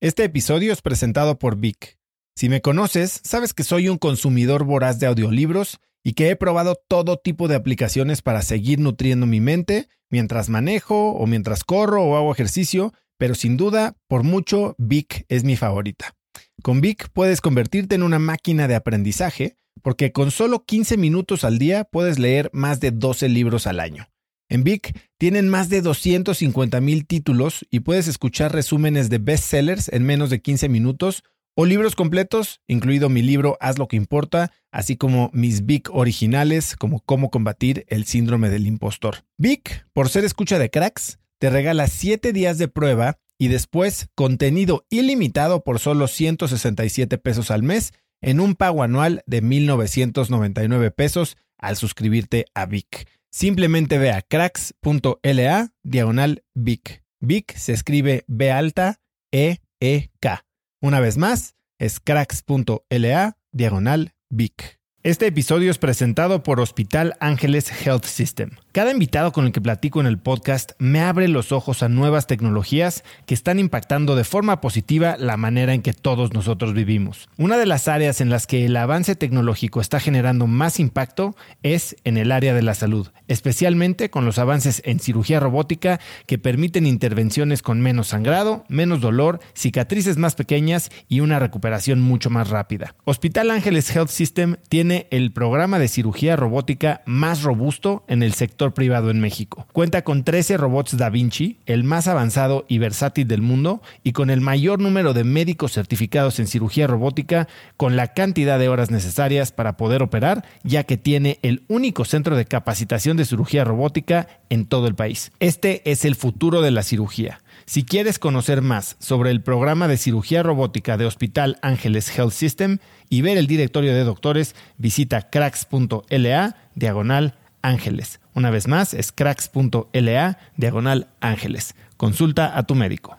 Este episodio es presentado por Vic. Si me conoces, sabes que soy un consumidor voraz de audiolibros y que he probado todo tipo de aplicaciones para seguir nutriendo mi mente mientras manejo o mientras corro o hago ejercicio, pero sin duda, por mucho, Vic es mi favorita. Con Vic puedes convertirte en una máquina de aprendizaje porque con solo 15 minutos al día puedes leer más de 12 libros al año. En Vic tienen más de 250 mil títulos y puedes escuchar resúmenes de bestsellers en menos de 15 minutos o libros completos, incluido mi libro Haz lo que importa, así como mis Vic originales como Cómo combatir el síndrome del impostor. Vic, por ser escucha de cracks, te regala 7 días de prueba y después contenido ilimitado por solo 167 pesos al mes en un pago anual de 1.999 pesos al suscribirte a Vic. Simplemente ve a cracks.la diagonal Vic. Vic se escribe B alta E E K. Una vez más, es cracks.la diagonal Vic. Este episodio es presentado por Hospital Ángeles Health System. Cada invitado con el que platico en el podcast me abre los ojos a nuevas tecnologías que están impactando de forma positiva la manera en que todos nosotros vivimos. Una de las áreas en las que el avance tecnológico está generando más impacto es en el área de la salud, especialmente con los avances en cirugía robótica que permiten intervenciones con menos sangrado, menos dolor, cicatrices más pequeñas y una recuperación mucho más rápida. Hospital Ángeles Health System tiene el programa de cirugía robótica más robusto en el sector privado en México. Cuenta con 13 robots Da Vinci, el más avanzado y versátil del mundo, y con el mayor número de médicos certificados en cirugía robótica, con la cantidad de horas necesarias para poder operar, ya que tiene el único centro de capacitación de cirugía robótica en todo el país. Este es el futuro de la cirugía. Si quieres conocer más sobre el programa de cirugía robótica de Hospital Ángeles Health System y ver el directorio de doctores, visita cracks.la diagonal ángeles. Una vez más, es cracks.la diagonal ángeles. Consulta a tu médico.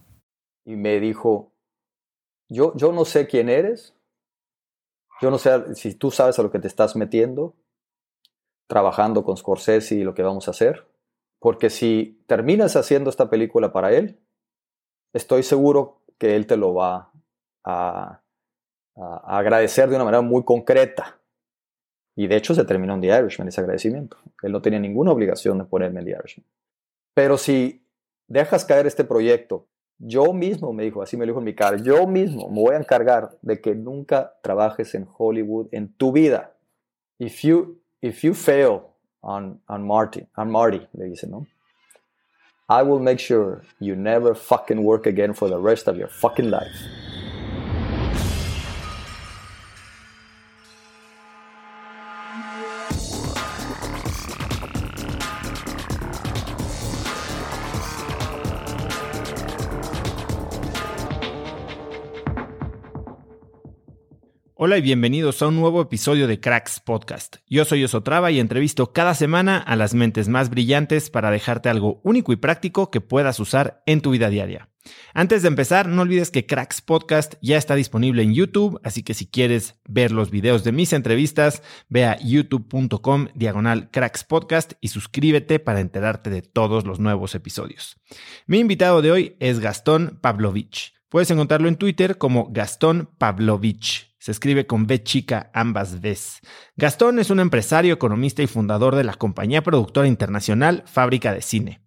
Y me dijo, yo, yo no sé quién eres, yo no sé si tú sabes a lo que te estás metiendo, trabajando con Scorsese y lo que vamos a hacer, porque si terminas haciendo esta película para él, estoy seguro que él te lo va a, a agradecer de una manera muy concreta. Y de hecho se terminó en The Irishman ese agradecimiento. Él no tenía ninguna obligación de ponerme en The Irishman. Pero si dejas caer este proyecto, yo mismo, me dijo, así me dijo en mi cara, yo mismo me voy a encargar de que nunca trabajes en Hollywood en tu vida. If you, if you fail on, on, Marty, on Marty, le dice, ¿no? I will make sure you never fucking work again for the rest of your fucking life. Hola y bienvenidos a un nuevo episodio de Cracks Podcast. Yo soy Osotrava y entrevisto cada semana a las mentes más brillantes para dejarte algo único y práctico que puedas usar en tu vida diaria. Antes de empezar, no olvides que Cracks Podcast ya está disponible en YouTube, así que si quieres ver los videos de mis entrevistas, ve a youtube.com diagonal Cracks Podcast y suscríbete para enterarte de todos los nuevos episodios. Mi invitado de hoy es Gastón Pavlovich. Puedes encontrarlo en Twitter como Gastón Pavlovich. Se escribe con B chica ambas Vs. Gastón es un empresario, economista y fundador de la compañía productora internacional Fábrica de Cine.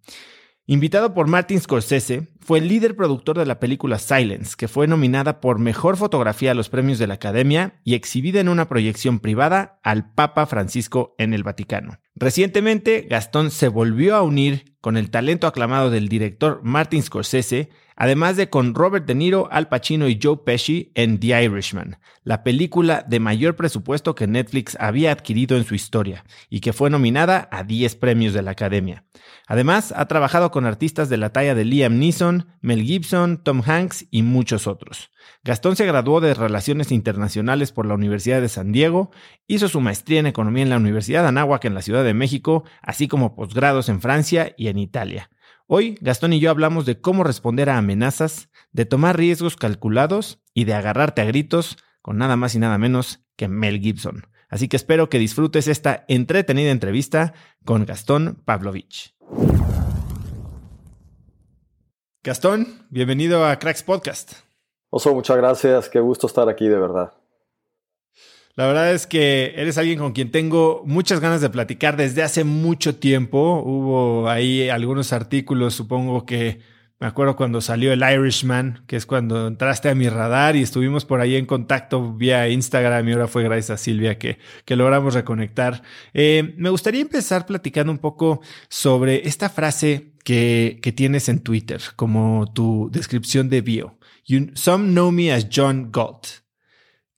Invitado por Martin Scorsese, fue el líder productor de la película Silence, que fue nominada por Mejor Fotografía a los premios de la Academia y exhibida en una proyección privada al Papa Francisco en el Vaticano. Recientemente, Gastón se volvió a unir con el talento aclamado del director Martin Scorsese además de con Robert De Niro, Al Pacino y Joe Pesci en The Irishman, la película de mayor presupuesto que Netflix había adquirido en su historia y que fue nominada a 10 premios de la Academia. Además, ha trabajado con artistas de la talla de Liam Neeson, Mel Gibson, Tom Hanks y muchos otros. Gastón se graduó de Relaciones Internacionales por la Universidad de San Diego, hizo su maestría en Economía en la Universidad de Anáhuac en la Ciudad de México, así como posgrados en Francia y en Italia. Hoy Gastón y yo hablamos de cómo responder a amenazas, de tomar riesgos calculados y de agarrarte a gritos con nada más y nada menos que Mel Gibson. Así que espero que disfrutes esta entretenida entrevista con Gastón Pavlovich. Gastón, bienvenido a Cracks Podcast. Oso, muchas gracias. Qué gusto estar aquí, de verdad. La verdad es que eres alguien con quien tengo muchas ganas de platicar desde hace mucho tiempo. Hubo ahí algunos artículos, supongo que me acuerdo cuando salió el Irishman, que es cuando entraste a mi radar y estuvimos por ahí en contacto vía Instagram y ahora fue gracias a Silvia que, que logramos reconectar. Eh, me gustaría empezar platicando un poco sobre esta frase que, que tienes en Twitter como tu descripción de bio. some know me as John Galt.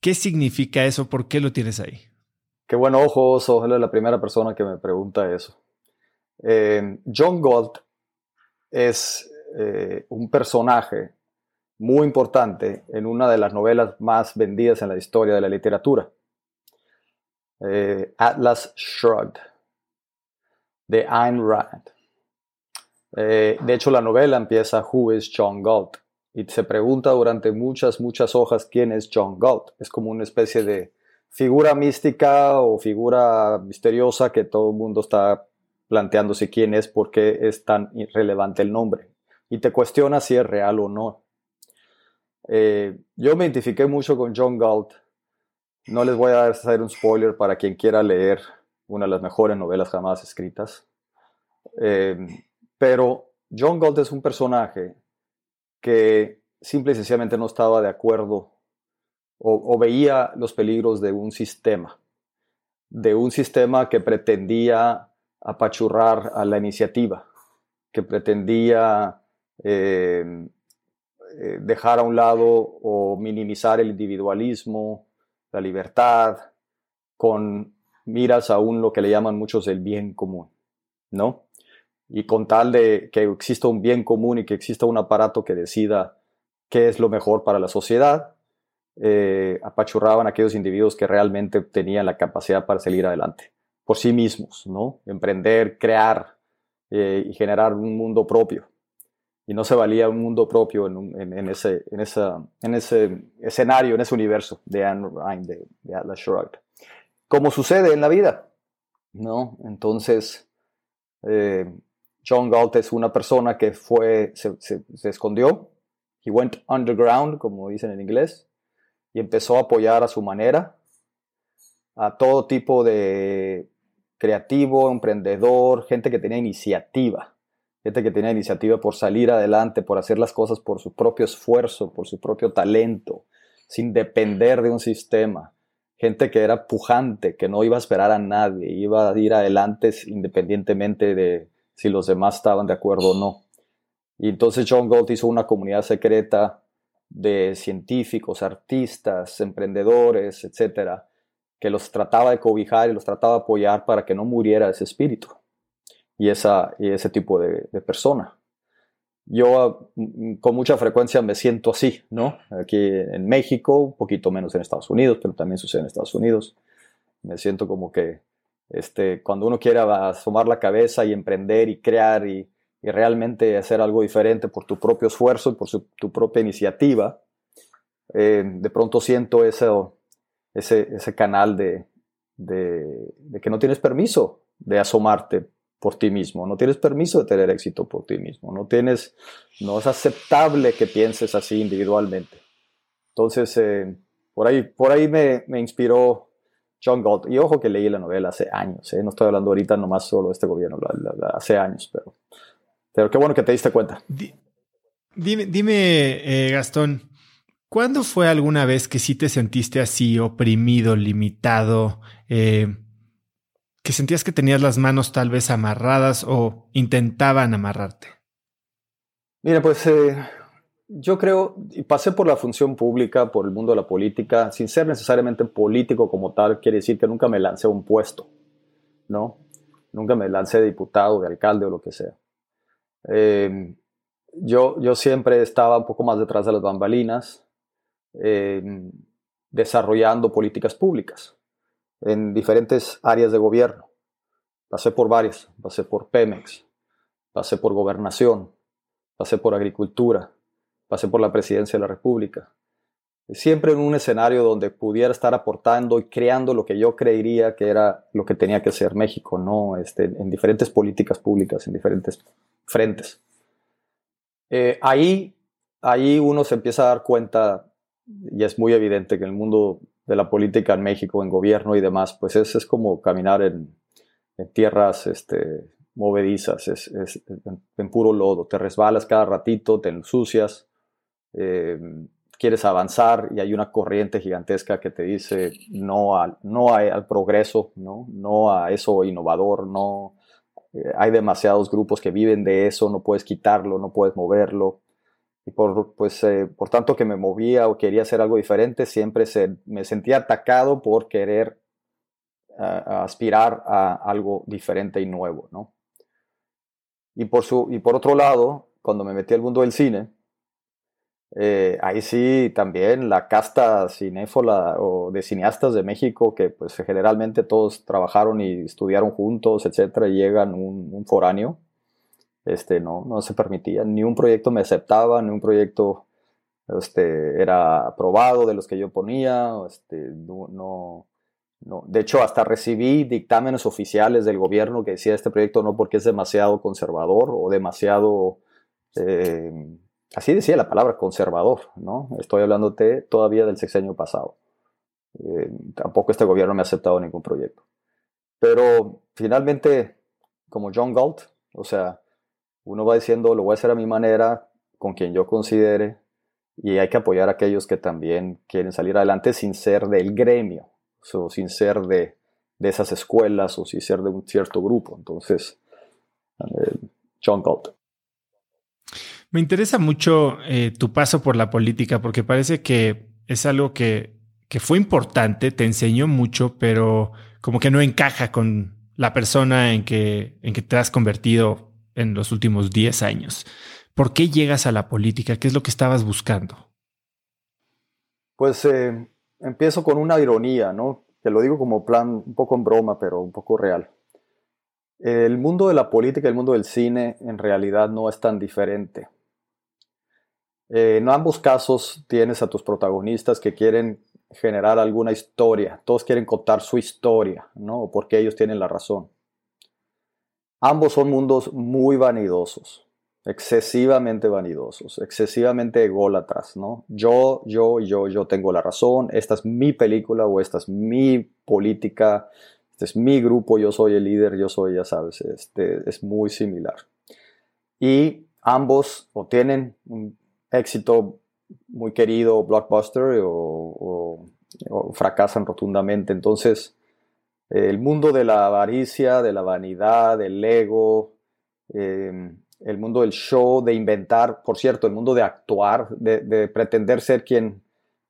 ¿Qué significa eso? ¿Por qué lo tienes ahí? Qué buen ojo, es la primera persona que me pregunta eso. Eh, John Galt es eh, un personaje muy importante en una de las novelas más vendidas en la historia de la literatura. Eh, Atlas Shrugged, de Ayn Rand. de hecho, la novela empieza Who is John Galt? Y se pregunta durante muchas, muchas hojas quién es John Galt. Es como una especie de figura mística o figura misteriosa que todo el mundo está planteándose quién es, por qué es tan irrelevante el nombre. Y te cuestiona si es real o no. Eh, yo me identifiqué mucho con John Galt. No les voy a hacer un spoiler para quien quiera leer una de las mejores novelas jamás escritas. Eh, pero John Galt es un personaje que simple y sencillamente no estaba de acuerdo o, veía los peligros de un sistema, de un sistema que pretendía apachurrar a la iniciativa, que pretendía eh, eh, dejar a un lado o minimizar el individualismo, la libertad, con miras aún lo que le llaman muchos el bien común, ¿no? Y con tal de que exista un bien común y que exista un aparato que decida qué es lo mejor para la sociedad, eh, apachurraban a aquellos individuos que realmente tenían la capacidad para salir adelante por sí mismos, ¿no? Emprender, crear eh, y generar un mundo propio. Y no se valía un mundo propio en, ese, en, esa, en ese escenario, en ese universo de Anne Ryan, de, Atlas Shrugged. Como sucede en la vida, ¿no? Entonces, eh, John Galt es una persona que fue, se, escondió, he went underground, como dicen en inglés, y empezó a apoyar a su manera a todo tipo de creativo, emprendedor, gente que tenía iniciativa, gente que tenía iniciativa por salir adelante, por hacer las cosas por su propio esfuerzo, por su propio talento, sin depender de un sistema. Gente que era pujante, que no iba a esperar a nadie, iba a ir adelante independientemente de, si los demás estaban de acuerdo o no. Y entonces John Galt hizo una comunidad secreta de científicos, artistas, emprendedores, etcétera, que los trataba de cobijar y los trataba de apoyar para que no muriera ese espíritu y, esa, y ese tipo de, persona. Yo mm, con mucha frecuencia me siento así, ¿no? Aquí en México, un poquito menos en Estados Unidos, pero también sucede en Estados Unidos. Me siento como que este, cuando uno quiera asomar la cabeza y emprender y crear y, realmente hacer algo diferente por tu propio esfuerzo y por tu propia iniciativa, eh, de pronto siento ese, ese, canal de, que no tienes permiso de asomarte por ti mismo, no tienes permiso de tener éxito por ti mismo, no tienes, no es aceptable que pienses así individualmente. Entonces, eh, por ahí, por ahí me, me inspiró John Galt. Y ojo que leí la novela hace años, ¿eh? no estoy hablando ahorita nomás solo de este gobierno, hace años, pero, pero qué bueno que te diste cuenta. dime, dime eh, Gastón, ¿cuándo fue alguna vez que sí te sentiste así, oprimido, limitado, eh, que sentías que tenías las manos tal vez amarradas o intentaban amarrarte? Mira, pues yo creo, y pasé por la función pública, por el mundo de la política, sin ser necesariamente político como tal, quiere decir que nunca me lancé a un puesto, ¿no? Nunca me lancé de diputado, de alcalde o lo que sea. Eh, yo, yo siempre estaba un poco más detrás de las bambalinas, eh, desarrollando políticas públicas en diferentes áreas de gobierno. Pasé por varias, pasé por Pemex, pasé por gobernación, pasé por agricultura, pasé por la presidencia de la República. Siempre en un escenario donde pudiera estar aportando y creando lo que yo creería que era lo que tenía que ser México, ¿no? Este, en diferentes políticas públicas, en diferentes frentes. Eh, ahí ahí uno se empieza a dar cuenta, y es muy evidente que en el mundo de la política en México, en gobierno y demás, pues es, es como caminar en, en tierras este, movedizas, es, es, en, puro lodo, te resbalas cada ratito, te ensucias, eh, quieres avanzar y hay una corriente gigantesca que te dice no al, no al progreso, ¿no? no a eso innovador, no, eh, hay demasiados grupos que viven de eso, no puedes quitarlo, no puedes moverlo. Y por, pues, eh, por tanto que me movía o quería hacer algo diferente, siempre se, me sentía atacado por querer aspirar a algo diferente y nuevo. ¿no? Y, por su, y por otro lado, cuando me metí al mundo del cine, eh, ahí sí también la casta cinéfola o de cineastas de México, que pues generalmente todos trabajaron y estudiaron juntos, etcétera, y llegan un, foráneo, este, no, no se permitía, ni un proyecto me aceptaba, ni un proyecto este, era aprobado de los que yo ponía, este, no, no, no. De hecho, hasta recibí dictámenes oficiales del gobierno que decía este proyecto no porque es demasiado conservador o demasiado... Eh, Así decía la palabra conservador, ¿no? Estoy hablándote todavía del sexenio pasado. Eh, tampoco este gobierno me ha aceptado ningún proyecto. Pero finalmente, como John Galt, o sea, uno va diciendo, lo voy a hacer a mi manera, con quien yo considere, y hay que apoyar a aquellos que también quieren salir adelante sin ser del gremio, o sin ser de, de esas escuelas o sin ser de un cierto grupo. Entonces, eh, John Galt. Me interesa mucho eh, tu paso por la política porque parece que es algo que, fue importante, te enseñó mucho, pero como que no encaja con la persona en que, en que te has convertido en los últimos 10 años. ¿Por qué llegas a la política? ¿Qué es lo que estabas buscando? Pues eh, empiezo con una ironía, ¿no? Te lo digo como plan, un poco en broma, pero un poco real. El mundo de la política el mundo del cine en realidad no es tan diferente. Eh, en ambos casos tienes a tus protagonistas que quieren generar alguna historia, todos quieren contar su historia, ¿no? Porque ellos tienen la razón. Ambos son mundos muy vanidosos, excesivamente vanidosos, excesivamente ególatras, ¿no? Yo, yo, yo, yo tengo la razón, esta es mi película o esta es mi política, este es mi grupo, yo soy el líder, yo soy, ya sabes, este es muy similar. Y ambos o tienen un éxito muy querido, blockbuster, o, fracasan rotundamente. Entonces, el mundo de la avaricia, de la vanidad, del ego, em, el mundo del show, de inventar, por cierto, el mundo de actuar, de, pretender ser quien,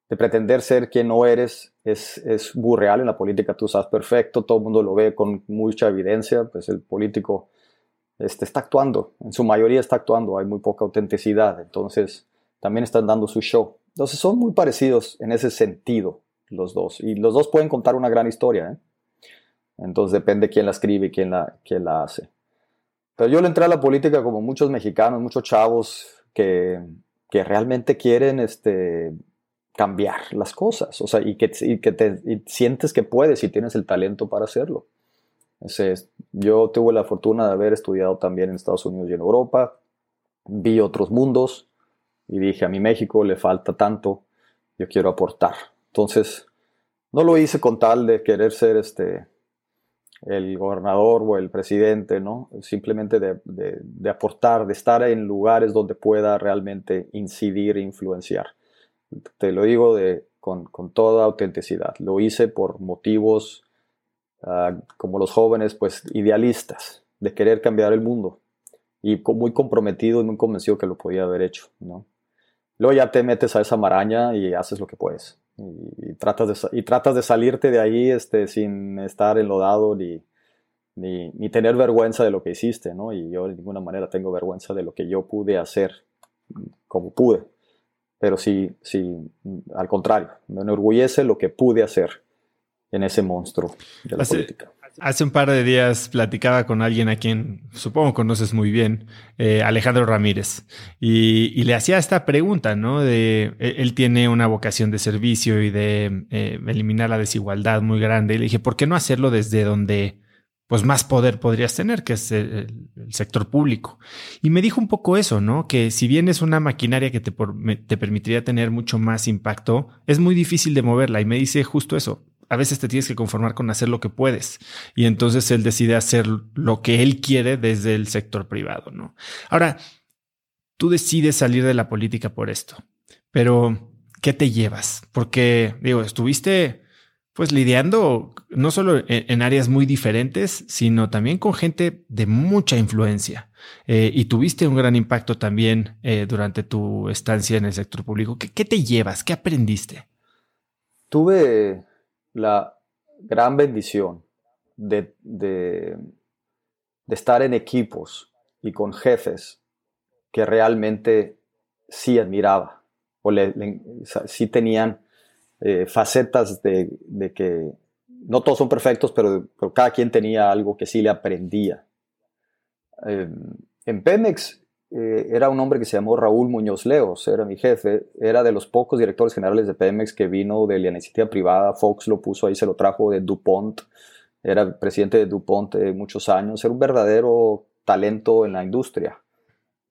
de pretender ser quien no eres, es, es muy real en la política. Tú sabes perfecto, todo el mundo lo ve con mucha evidencia, pues el político este, está actuando, en su mayoría está actuando, hay muy poca autenticidad. Entonces, también están dando su show. Entonces son muy parecidos en ese sentido los dos. Y los dos pueden contar una gran historia. ¿eh? Entonces depende quién la escribe y quién la, quién la hace. Pero yo le entré a la política como muchos mexicanos, muchos chavos que, que realmente quieren este, cambiar las cosas. O sea, y que, y que te sientes que puedes y tienes el talento para hacerlo. Entonces, yo tuve la fortuna de haber estudiado también en Estados Unidos y en Europa. Vi otros mundos y dije, a mi México le falta tanto, yo quiero aportar. Entonces, no lo hice con tal de querer ser este, el gobernador o el presidente, ¿no? Simplemente de, aportar, de estar en lugares donde pueda realmente incidir e influenciar. Te lo digo de, con, toda autenticidad. Lo hice por motivos, ah, como los jóvenes, pues idealistas, de querer cambiar el mundo. Y muy comprometido y muy convencido que lo podía haber hecho, ¿no? Luego ya te metes a esa maraña y haces lo que puedes. Y, tratas, de, y tratas de salirte de ahí este, sin estar enlodado ni, ni, ni, tener vergüenza de lo que hiciste, ¿no? Y yo de ninguna manera tengo vergüenza de lo que yo pude hacer como pude. Pero sí, sí, al contrario, me enorgullece lo que pude hacer en ese monstruo de la política. Hace un par de días platicaba con alguien a quien supongo conoces muy bien, eh, Alejandro Ramírez, y, le hacía esta pregunta, ¿no? De e, él tiene una vocación de servicio y de eh, eliminar la desigualdad muy grande. Y le dije, ¿por qué no hacerlo desde donde pues más poder podrías tener, que es el, sector público. Y me dijo un poco eso, ¿no? Que si bien es una maquinaria que te, te permitiría tener mucho más impacto, es muy difícil de moverla. Y me dice justo eso. A veces te tienes que conformar con hacer lo que puedes. Y entonces él decide hacer lo que él quiere desde el sector privado, ¿no? Ahora, tú decides salir de la política por esto, pero ¿qué te llevas? Porque, digo, estuviste pues lidiando no solo en, áreas muy diferentes, sino también con gente de mucha influencia. Eh, y tuviste un gran impacto también eh, durante tu estancia en el sector público. ¿Qué, te llevas? ¿Qué aprendiste? Tuve la gran bendición de, de, estar en equipos y con jefes que realmente sí admiraba o sí tenían eh, facetas de, que no todos son perfectos, pero, cada quien tenía algo que sí le aprendía. Eh, en Pemex eh, era un hombre que se llamó Raúl Muñoz Leos, era mi jefe, era de los pocos directores generales de Pemex que vino de la iniciativa privada, Fox lo puso ahí, se lo trajo de DuPont, era presidente de DuPont muchos años, era un verdadero talento en la industria.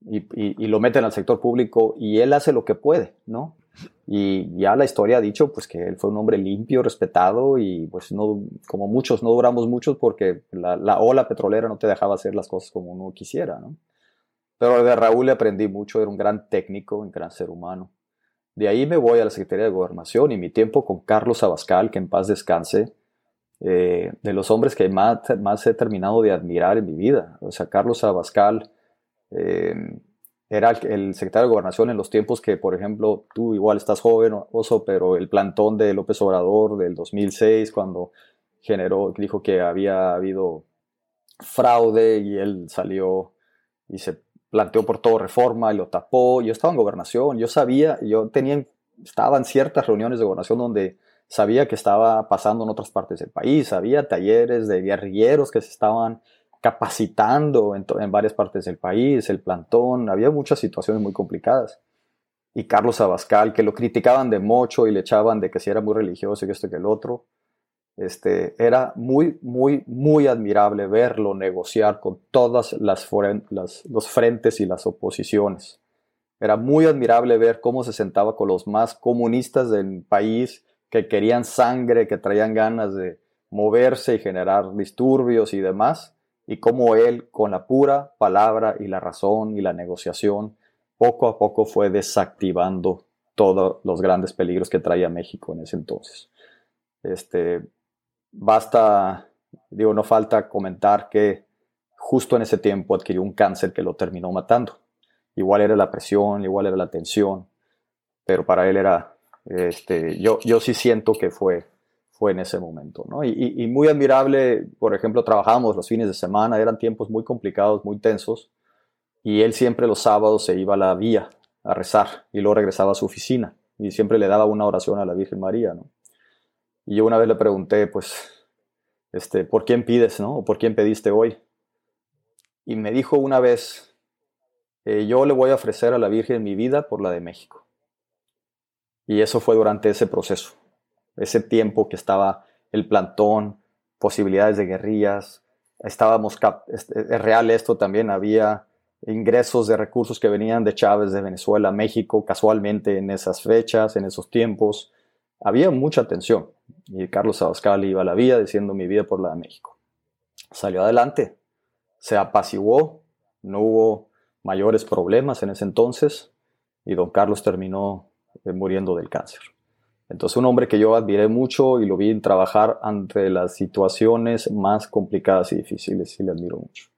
Y, y, lo meten al sector público y él hace lo que puede, ¿no? Y ya la historia ha dicho pues que él fue un hombre limpio, respetado y pues no, como muchos, no duramos muchos porque la, ola petrolera no te dejaba hacer las cosas como uno quisiera, ¿no? Pero de Raúl le aprendí mucho, era un gran técnico, un gran ser humano. De ahí me voy a la Secretaría de Gobernación y mi tiempo con Carlos Abascal, que en paz descanse, eh, de los hombres que más, más he terminado de admirar en mi vida. O sea, Carlos Abascal, eh, era el secretario de Gobernación en los tiempos que, por ejemplo, tú igual estás joven, Oso, pero el plantón de López Obrador del 2006, cuando generó, dijo que había habido fraude y él salió y se planteó por todo reforma y lo tapó. Yo estaba en gobernación, yo sabía, yo tenía, estaba en ciertas reuniones de gobernación donde sabía que estaba pasando en otras partes del país, había talleres de guerrilleros que se estaban capacitando en, varias partes del país, el plantón, había muchas situaciones muy complicadas. Y Carlos Abascal, que lo criticaban de mucho y le echaban de que si era muy religioso y esto y que el otro, este, era muy, muy, muy admirable verlo negociar con todas las, las, los frentes y las oposiciones. Era muy admirable ver cómo se sentaba con los más comunistas del país, que querían sangre, que traían ganas de moverse y generar disturbios y demás, y cómo él, con la pura palabra y la razón y la negociación, poco a poco fue desactivando todos los grandes peligros que traía México en ese entonces. Este, basta, digo, no falta comentar que justo en ese tiempo adquirió un cáncer que lo terminó matando. Igual era la presión, igual era la tensión, pero para él era, este, yo, yo sí siento que fue fue en ese momento. ¿no? Y, muy admirable, por ejemplo, trabajábamos los fines de semana, eran tiempos muy complicados, muy tensos, y él siempre los sábados se iba a la vía a rezar y luego regresaba a su oficina y siempre le daba una oración a la Virgen María. ¿no? Y yo una vez le pregunté, pues, este, ¿por quién pides, no? ¿O por quién pediste hoy? Y me dijo una vez, eh, yo le voy a ofrecer a la Virgen mi vida por la de México. Y eso fue durante ese proceso ese tiempo que estaba el plantón, posibilidades de guerrillas, estábamos, es, real esto también, había ingresos de recursos que venían de Chávez de Venezuela México casualmente en esas fechas, en esos tiempos. Había mucha tensión y Carlos Abascal iba a la vía diciendo mi vida por la de México. Salió adelante, se apaciguó, no hubo mayores problemas en ese entonces y don Carlos terminó eh, muriendo del cáncer. Entonces, un hombre que yo admiré mucho y lo vi trabajar ante las situaciones más complicadas y difíciles, y le admiro mucho.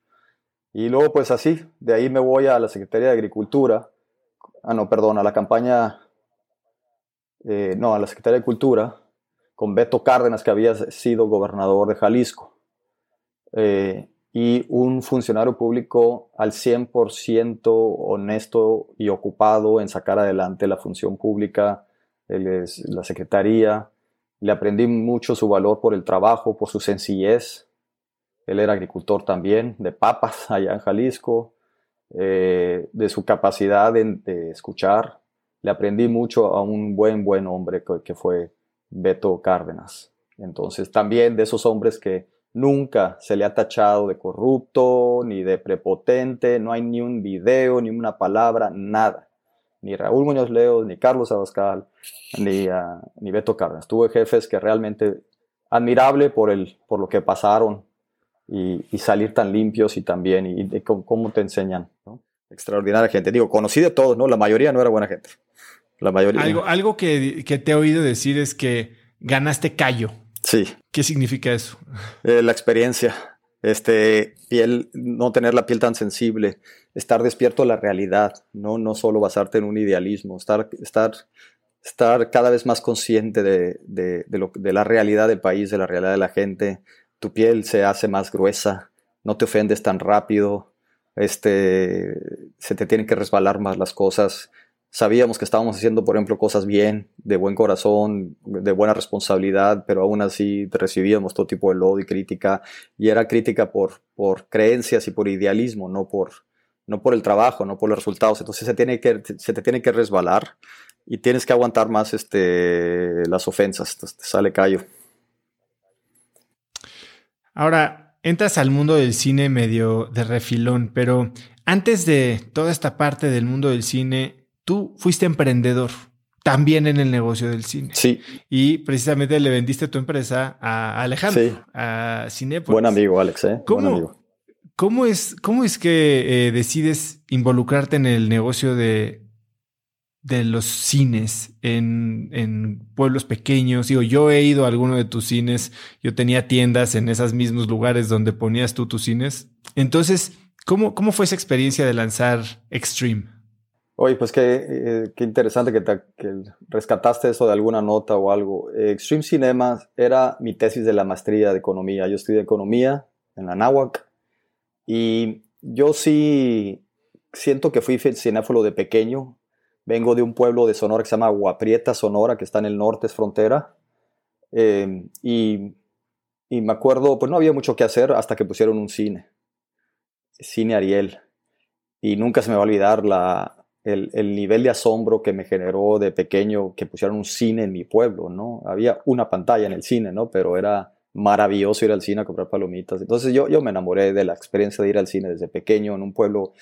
Y luego, pues así, de ahí me voy a la Secretaría de Agricultura, ah, no, perdón, a la campaña, eh, no, a la Secretaría de Cultura, con Beto Cárdenas, que había sido gobernador de Jalisco, eh, y un funcionario público al 100% honesto y ocupado en sacar adelante la función pública la secretaría. Le aprendí mucho su valor por el trabajo, por su sencillez. Él era agricultor también, de papas allá en Jalisco, eh, de su capacidad de, escuchar. Le aprendí mucho a un buen, buen hombre que, fue Beto Cárdenas. Entonces, también de esos hombres que Nunca se le ha tachado de corrupto, ni de prepotente, no hay ni un video, ni una palabra, nada. Ni Raúl Muñoz Leos, ni Carlos Abascal, ni, uh, ni Beto Cárdenas. Tuve jefes que realmente admirable por, el, por lo que pasaron y, salir tan limpios y también, y, y cómo, te enseñan. Extraordinaria gente. Digo, conocí de todos, ¿no? La mayoría no era buena gente. La mayoría. Algo, algo que, que te he oído decir es que ganaste callo. Sí. ¿Qué significa eso? Eh, la experiencia. Este, piel, no tener la piel tan sensible, estar despierto a la realidad, no, no solo basarte en un idealismo, estar, estar, estar cada vez más consciente de, de, de, lo, de la realidad del país, de la realidad de la gente. Tu piel se hace más gruesa, no te ofendes tan rápido, este, se te tienen que resbalar más las cosas sabíamos que estábamos haciendo, por ejemplo, cosas bien, de buen corazón, de buena responsabilidad, pero aún así recibíamos todo tipo de lodo y crítica, y era crítica por, por creencias y por idealismo, no por, no por el trabajo, no por los resultados. Entonces se, tiene que, se te tiene que resbalar y tienes que aguantar más este, las ofensas, te sale callo. Ahora, entras al mundo del cine medio de refilón, pero antes de toda esta parte del mundo del cine, tú fuiste emprendedor también en el negocio del cine. Sí. Y precisamente le vendiste tu empresa a Alejandro, sí. a Cinepolis. Buen amigo, Alex, ¿eh? ¿Cómo, Buen amigo. ¿cómo, es, ¿Cómo es que eh, decides involucrarte en el negocio de, de los cines en, en, pueblos pequeños? Digo, yo he ido a alguno de tus cines, yo tenía tiendas en esos mismos lugares donde ponías tú tus cines. Entonces, ¿cómo, cómo fue esa experiencia de lanzar Extreme? Oye, pues qué, eh, qué interesante que, te, que, rescataste eso de alguna nota o algo. Eh, Extreme Cinema era mi tesis de la maestría de economía. Yo estudié economía en la NAWAC y yo sí siento que fui cinéfilo de pequeño. Vengo de un pueblo de Sonora que se llama Guaprieta, Sonora, que está en el norte, es frontera. Eh, y, y me acuerdo, pues no había mucho que hacer hasta que pusieron un cine, Cine Ariel. Y nunca se me va a olvidar la, el, el, nivel de asombro que me generó de pequeño que pusieron un cine en mi pueblo, ¿no? Había una pantalla en el cine, ¿no? Pero era maravilloso ir al cine a comprar palomitas. Entonces yo, yo me enamoré de la experiencia de ir al cine desde pequeño en un pueblo.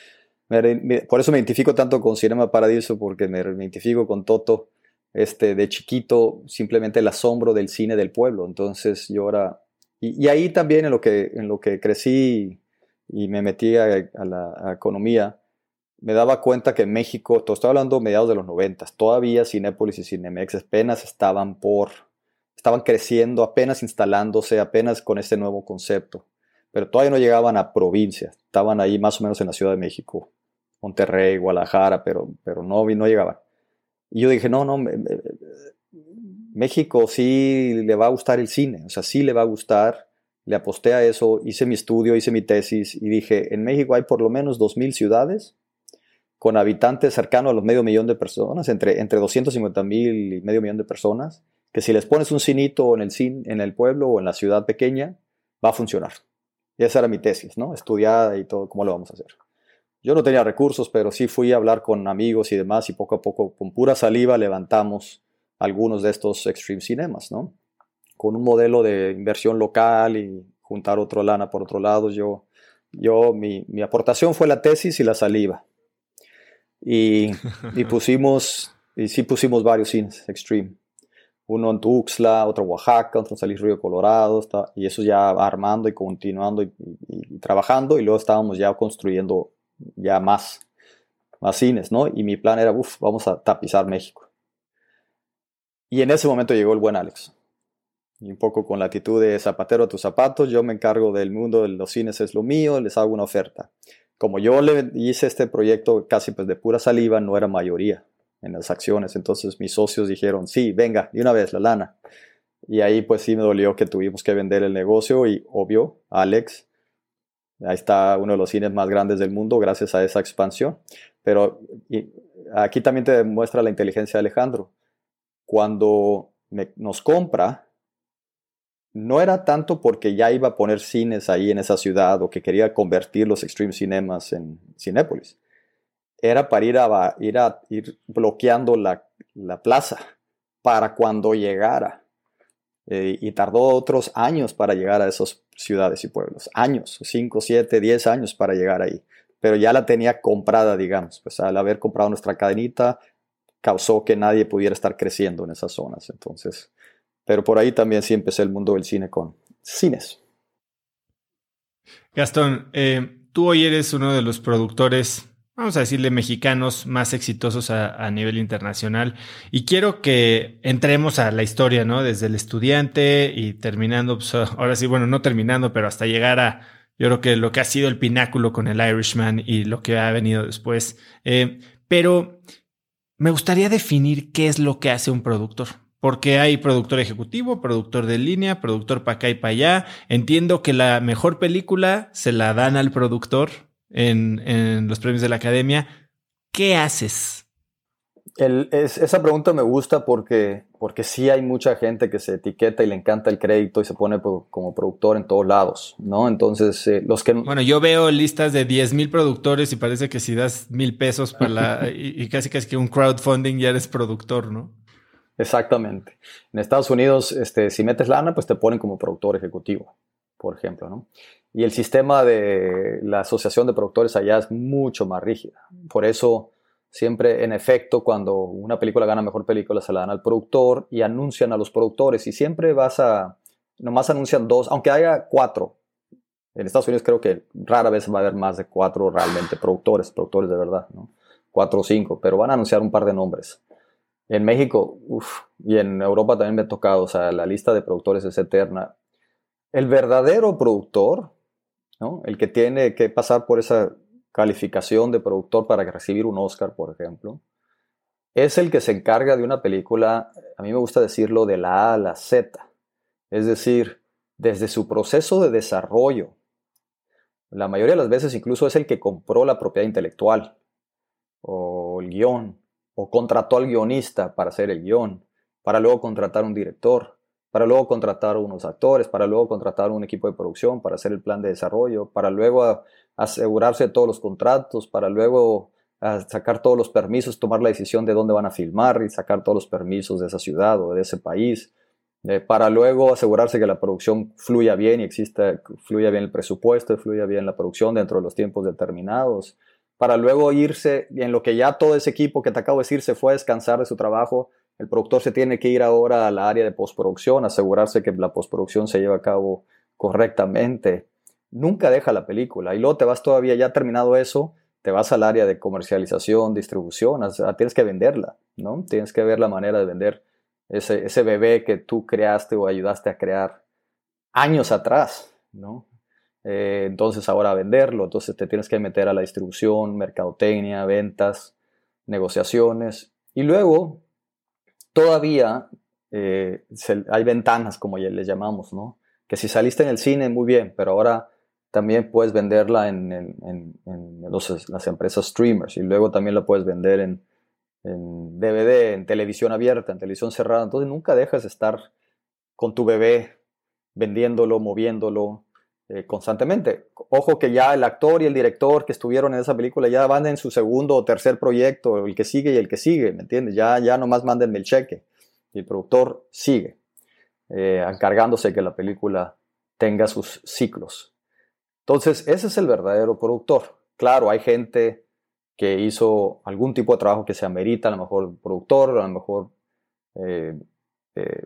Por eso me identifico tanto con Cinema Paradiso, porque me, identifico con Toto. Este, de chiquito, simplemente el asombro del cine del pueblo. Entonces yo era... Y, ahí también en lo que, en lo que crecí y me metí a, la economía, me daba cuenta que en México, todo estoy hablando mediados de los 90, todavía Cinépolis y Cinemex apenas estaban por, estaban creciendo, apenas instalándose, apenas con este nuevo concepto. Pero todavía no llegaban a provincias, estaban ahí más o menos en la Ciudad de México, Monterrey, Guadalajara, pero, pero no, no llegaban. Y yo dije, no, no, México sí le va a gustar el cine, o sea, sí le va a gustar. Le aposté a eso, hice mi estudio, hice mi tesis y dije, en México hay por lo menos 2.000 ciudades con habitantes cercanos a los medio millón de personas, entre, entre 250 mil y medio millón de personas, que si les pones un cinito en el, cin, en el pueblo o en la ciudad pequeña, va a funcionar. Y esa era mi tesis, ¿no? Estudiada y todo, ¿cómo lo vamos a hacer? Yo no tenía recursos, pero sí fui a hablar con amigos y demás y poco a poco, con pura saliva, levantamos algunos de estos Extreme Cinemas, ¿no? Con un modelo de inversión local y juntar otro lana por otro lado. Yo, yo mi, mi aportación fue la tesis y la saliva y, y, pusimos, y sí pusimos varios cines Extreme. Uno en Tuxtla, otro en Oaxaca, otro en San Luis Río Colorado, está, y eso ya armando y continuando y, trabajando, y luego estábamos ya construyendo ya más, más cines, ¿no? Y mi plan era, uff, vamos a tapizar México. Y en ese momento llegó el buen Alex. Y un poco con la actitud de zapatero a tus zapatos, yo me encargo del mundo de los cines, es lo mío, les hago una oferta como yo le hice este proyecto casi pues de pura saliva, no era mayoría en las acciones. Entonces mis socios dijeron, sí, venga, de una vez la lana. Y ahí pues sí me dolió que tuvimos que vender el negocio y obvio, Alex, ahí está uno de los cines más grandes del mundo gracias a esa expansión. Pero aquí también te demuestra la inteligencia de Alejandro. Cuando nos compra, no era tanto porque ya iba a poner cines ahí en esa ciudad o que quería convertir los Extreme Cinemas en Cinépolis. Era para ir a, ir, a, ir bloqueando la, la plaza para cuando llegara. Eh, y tardó otros años para llegar a esas ciudades y pueblos. Años, 5, 7, 10 años para llegar ahí. Pero ya la tenía comprada, digamos. Pues al haber comprado nuestra cadenita, causó que nadie pudiera estar creciendo en esas zonas. Entonces, pero por ahí también sí empecé el mundo del cine con cines. Gastón, eh, tú hoy eres uno de los productores vamos a decirle, mexicanos más exitosos a, nivel internacional. Y quiero que entremos a la historia, ¿no? Desde el estudiante y terminando, pues, ahora sí, bueno, no terminando, pero hasta llegar a, yo creo que lo que ha sido el pináculo con el Irishman y lo que ha venido después. Eh, pero me gustaría definir qué es lo que hace un productor. Porque hay productor ejecutivo, productor de línea, productor para acá y para allá. Entiendo que la mejor película se la dan al productor, en, los premios de la academia. ¿Qué haces? esa pregunta me gusta porque, porque sí hay mucha gente que se etiqueta y le encanta el crédito y se pone como productor en todos lados, ¿no? Entonces, eh, los que... Bueno, yo veo listas de 10 mil productores y parece que si das mil pesos para la... y, casi casi que un crowdfunding ya eres productor, ¿no? Exactamente. En Estados Unidos, este, si metes lana, pues te ponen como productor ejecutivo, por ejemplo, ¿no? Y el sistema de la asociación de productores allá es mucho más rígida. Por eso, siempre en efecto, cuando una película gana mejor película, se la dan al productor y anuncian a los productores. Y siempre vas a, nomás anuncian dos, aunque haya cuatro. En Estados Unidos creo que rara vez va a haber más de cuatro realmente productores, productores de verdad, ¿no? Cuatro o cinco, pero van a anunciar un par de nombres. En México, uff, y en Europa también me ha tocado, o sea, la lista de productores es eterna. El verdadero productor el que tiene que pasar por esa calificación de productor para recibir un Oscar, por ejemplo, es el que se encarga de una película, a mí me gusta decirlo, de la A a la Z. Es decir, desde su proceso de desarrollo. La mayoría de las veces incluso es el que compró la propiedad intelectual o el guion o contrató al guionista para hacer el guion, para luego contratar un director, para luego contratar unos actores, para luego contratar un equipo de producción, para hacer el plan de desarrollo, para luego asegurarse de todos los contratos, para luego sacar todos los permisos, tomar la decisión de dónde van a filmar y sacar todos los permisos de esa ciudad o de ese país, eh, para luego asegurarse que la producción fluya bien y exista, fluya bien el presupuesto, fluya bien la producción dentro de los tiempos determinados, para luego irse, en lo que ya todo ese equipo que te acabo de decir se fue a descansar de su trabajo, el productor se tiene que ir ahora al área de postproducción, asegurarse que la postproducción se lleva a cabo correctamente. Nunca deja la película y luego te vas todavía, ya terminado eso, te vas al área de comercialización, distribución, tienes que venderla, ¿no? Tienes que ver la manera de vender ese, ese bebé que tú creaste o ayudaste a crear años atrás, ¿no? Eh, entonces ahora venderlo, entonces te tienes que meter a la distribución, mercadotecnia, ventas, negociaciones y luego todavía eh, hay ventanas, como ya les llamamos, ¿no? Que si saliste en el cine, muy bien, pero ahora también puedes venderla en, las empresas streamers y luego también la puedes vender en, DVD, en televisión abierta, en televisión cerrada. Entonces nunca dejas de estar con tu bebé vendiéndolo, moviéndolo eh, constantemente. Ojo que ya el actor y el director que estuvieron en esa película ya van en su segundo o tercer proyecto, el que sigue y el que sigue, ¿me entiendes? Ya, ya nomás mándenme el cheque. Y el productor sigue, eh, encargándose que la película tenga sus ciclos. Entonces, ese es el verdadero productor. Claro, hay gente que hizo algún tipo de trabajo que se amerita, a lo mejor productor, a lo mejor eh,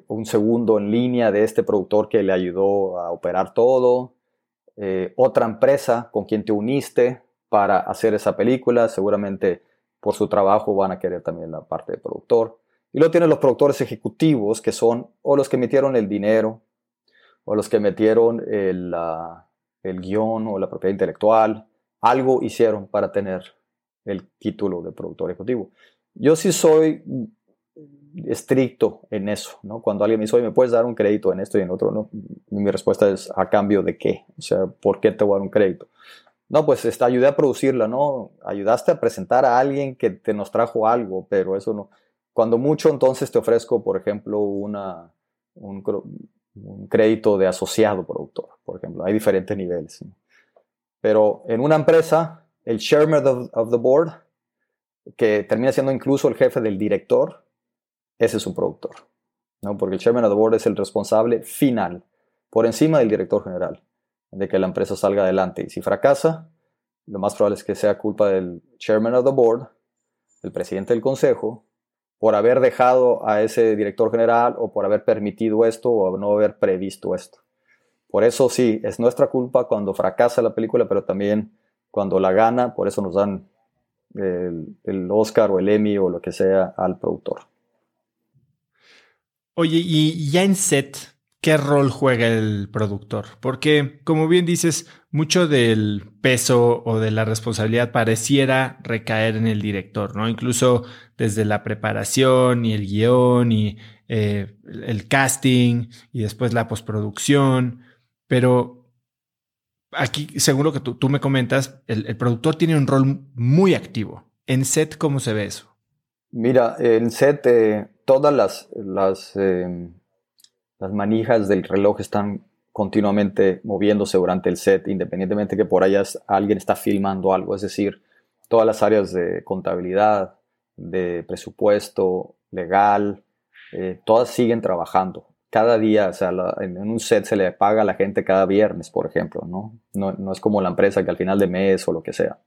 un segundo en línea de este productor que le ayudó a operar todo, eh, otra empresa con quien te uniste para hacer esa película, seguramente por su trabajo van a querer también la parte de productor. Y luego tienes los productores ejecutivos, que son o los que metieron el dinero, o los que metieron el, el guion o la propiedad intelectual, algo hicieron para tener el título de productor ejecutivo. Yo sí soy estricto en eso, ¿no? Cuando alguien me dice, oye, ¿me puedes dar un crédito en esto y en otro? No, mi respuesta es, ¿a cambio de qué? O sea, ¿por qué te voy a dar un crédito? No, pues está, ayudé a producirla, ¿no? Ayudaste a presentar a alguien que te nos trajo algo, pero eso no. Cuando mucho, entonces te ofrezco, por ejemplo, una, un, crédito de asociado productor, por ejemplo. Hay diferentes niveles. Pero en una empresa, el chairman of the board, que termina siendo incluso el jefe del director, ese es un productor. ¿no? porque el chairman of the board es el responsable final, por encima del director general, de que la empresa salga adelante. Y si fracasa, lo más probable es que sea culpa del chairman of the board, el presidente del consejo, por haber dejado a ese director general o por haber permitido esto o no haber previsto esto. Por eso sí, es nuestra culpa cuando fracasa la película, pero también cuando la gana, por eso nos dan el Oscar o el Emmy o lo que sea al productor. Oye, y ya en set, ¿qué rol juega el productor? Porque, como bien dices, mucho del peso o de la responsabilidad pareciera recaer en el director, ¿no? Incluso desde la preparación y el guion y eh, el casting y después la postproducción. Pero aquí, seguro que tú, me comentas, el, productor tiene un rol muy activo. ¿En set cómo se ve eso? Mira, en set eh, todas las, em, las manijas del reloj están continuamente moviéndose durante el set, independientemente que por allá alguien está filmando algo. Es decir, todas las áreas de contabilidad, de presupuesto, legal, eh, todas siguen trabajando. Cada día, o sea, en, un set se le paga a la gente cada viernes, por ejemplo, ¿no? ¿no? No es como la empresa que al final de mes o lo que sea.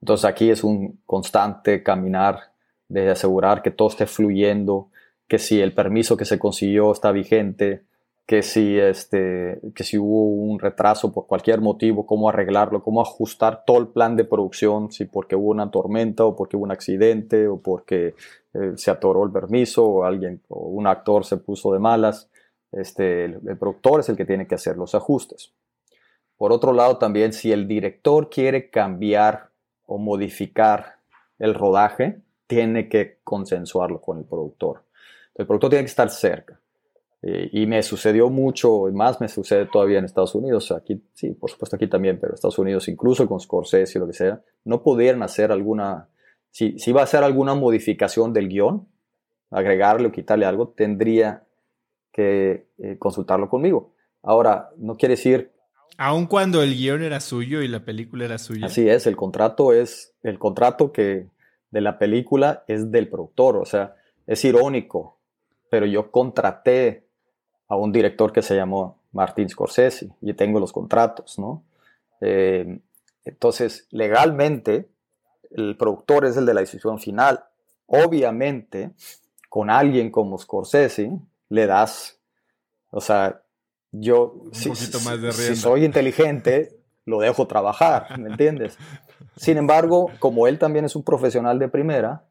Entonces aquí es un constante caminar de asegurar que todo esté fluyendo, que si el permiso que se consiguió está vigente, que si, este, que si hubo un retraso por cualquier motivo, cómo arreglarlo, cómo ajustar todo el plan de producción, si porque hubo una tormenta o porque hubo un accidente o porque eh, se atoró el permiso o alguien o un actor se puso de malas. Este, el, el productor es el que tiene que hacer los ajustes. Por otro lado, también si el director quiere cambiar o modificar el rodaje, tiene que consensuarlo con el productor. El productor tiene que estar cerca. Eh, y me sucedió mucho, y más me sucede todavía en Estados Unidos, aquí, sí, por supuesto aquí también, pero Estados Unidos, incluso con Scorsese y lo que sea, no pudieran hacer alguna, si, si iba a hacer alguna modificación del guion, agregarle o quitarle algo, tendría que eh, consultarlo conmigo. Ahora, no quiere decir... Aun cuando el guion era suyo y la película era suya. Así es, el contrato es, el contrato que de la película es del productor, o sea, es irónico, pero yo contraté a un director que se llamó Martin Scorsese y tengo los contratos, ¿no? Eh, entonces, legalmente, el productor es el de la decisión final. Obviamente, con alguien como Scorsese, le das, o sea, yo, si, si soy inteligente, lo dejo trabajar, ¿me entiendes? Sin embargo, como él también es un profesional de primera,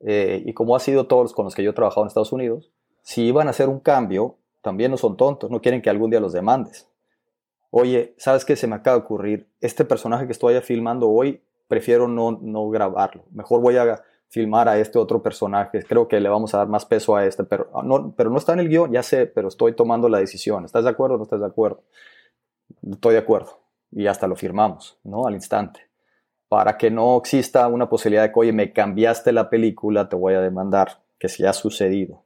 eh, y como ha sido todos con los que yo he trabajado en Estados Unidos, si iban a hacer un cambio, también no son tontos, no quieren que algún día los demandes. Oye, ¿sabes qué se me acaba de ocurrir? Este personaje que estoy filmando hoy, prefiero no, no grabarlo. Mejor voy a filmar a este otro personaje. Creo que le vamos a dar más peso a este, pero no, pero no está en el guion, ya sé, pero estoy tomando la decisión. ¿Estás de acuerdo o no estás de acuerdo? Estoy de acuerdo. Y hasta lo firmamos, ¿no? Al instante. Para que no exista una posibilidad de que, oye, me cambiaste la película, te voy a demandar, que si ha sucedido.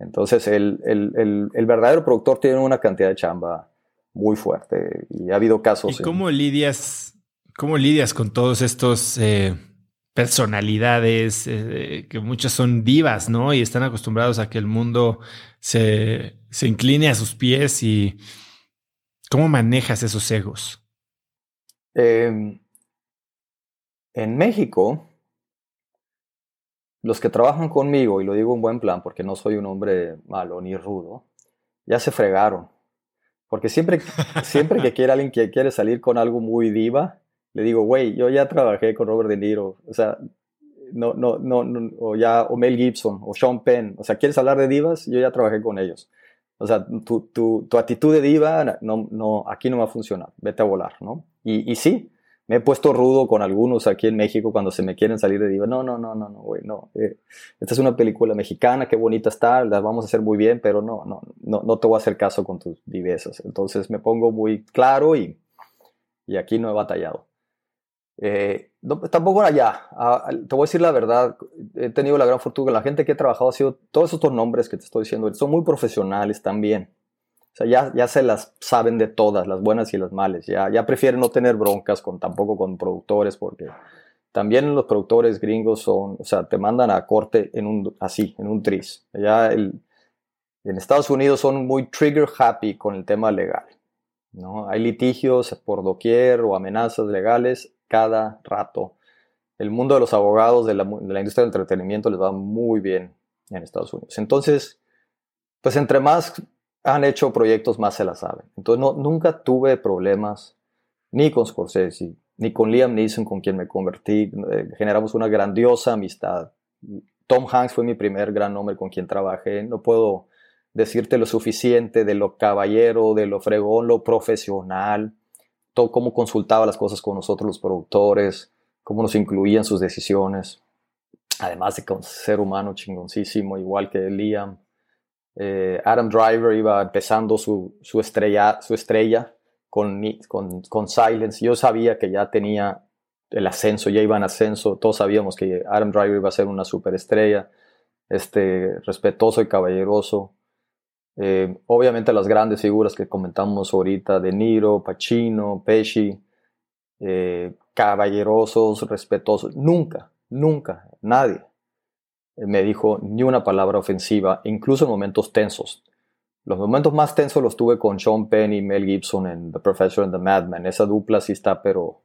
Entonces, el, verdadero productor tiene una cantidad de chamba muy fuerte y ha habido casos. ¿Y cómo lidias, cómo lidias con todos estos eh, personalidades eh, que muchas son divas, ¿no? Y están acostumbrados a que el mundo se, se incline a sus pies y cómo manejas esos egos. Em, en México, los que trabajan conmigo, y lo digo en buen plan porque no soy un hombre malo ni rudo, ya se fregaron. Porque siempre, siempre que quiere alguien que quiere salir con algo muy diva, le digo, güey, yo ya trabajé con Robert De Niro, o sea, no, no, no, ya, o Mel Gibson, o Sean Penn, o sea, ¿quieres hablar de divas? Yo ya trabajé con ellos. O sea, tu, tu, tu actitud de diva, no, no, aquí no va a funcionar, vete a volar, ¿no? Y, y sí, me he puesto rudo con algunos aquí en México cuando se me quieren salir de diva. No, no, no, no, no, güey, no. Eh, esta es una película mexicana, qué bonita está, la vamos a hacer muy bien, pero no, no, no, no te voy a hacer caso con tus divezas. Entonces me pongo muy claro y, y aquí no he batallado. Eh, tampoco allá, ah, te voy a decir la verdad, he tenido la gran fortuna, la gente que he trabajado ha sido, todos estos nombres que te estoy diciendo, son muy profesionales también. O sea, ya, ya se las saben de todas, las buenas y las malas. Ya, ya prefieren no tener broncas con tampoco con productores, porque también los productores gringos son, o sea, te mandan a corte en un, así, en un tris. Ya el, En Estados Unidos son muy trigger happy con el tema legal. ¿no? Hay litigios por doquier o amenazas legales cada rato. El mundo de los abogados de la, de la industria del entretenimiento les va muy bien en Estados Unidos. Entonces, pues entre más han hecho proyectos, más se la saben. Entonces, no, nunca tuve problemas ni con Scorsese, ni con Liam Neeson, con quien me convertí. Eh, generamos una grandiosa amistad. Tom Hanks fue mi primer gran hombre con quien trabajé. No puedo decirte lo suficiente de lo caballero, de lo fregón, lo profesional, todo cómo consultaba las cosas con nosotros los productores, cómo nos incluía en sus decisiones. Además de que un ser humano chingoncísimo, igual que Liam. Eh, Adam Driver iba empezando su, su, estrella, su estrella con, con, con, Silence. Yo sabía que ya tenía el ascenso, ya iba en ascenso. Todos sabíamos que Adam Driver iba a ser una superestrella, este, respetuoso y caballeroso. Eh, obviamente las grandes figuras que comentamos ahorita, De Niro, Pacino, Pesci, eh, caballerosos, respetuosos. Nunca, nunca, nadie me dijo ni una palabra ofensiva, incluso en momentos tensos. Los momentos más tensos los tuve con Sean Penn y Mel Gibson en The Professor and the Madman. Esa dupla sí está, pero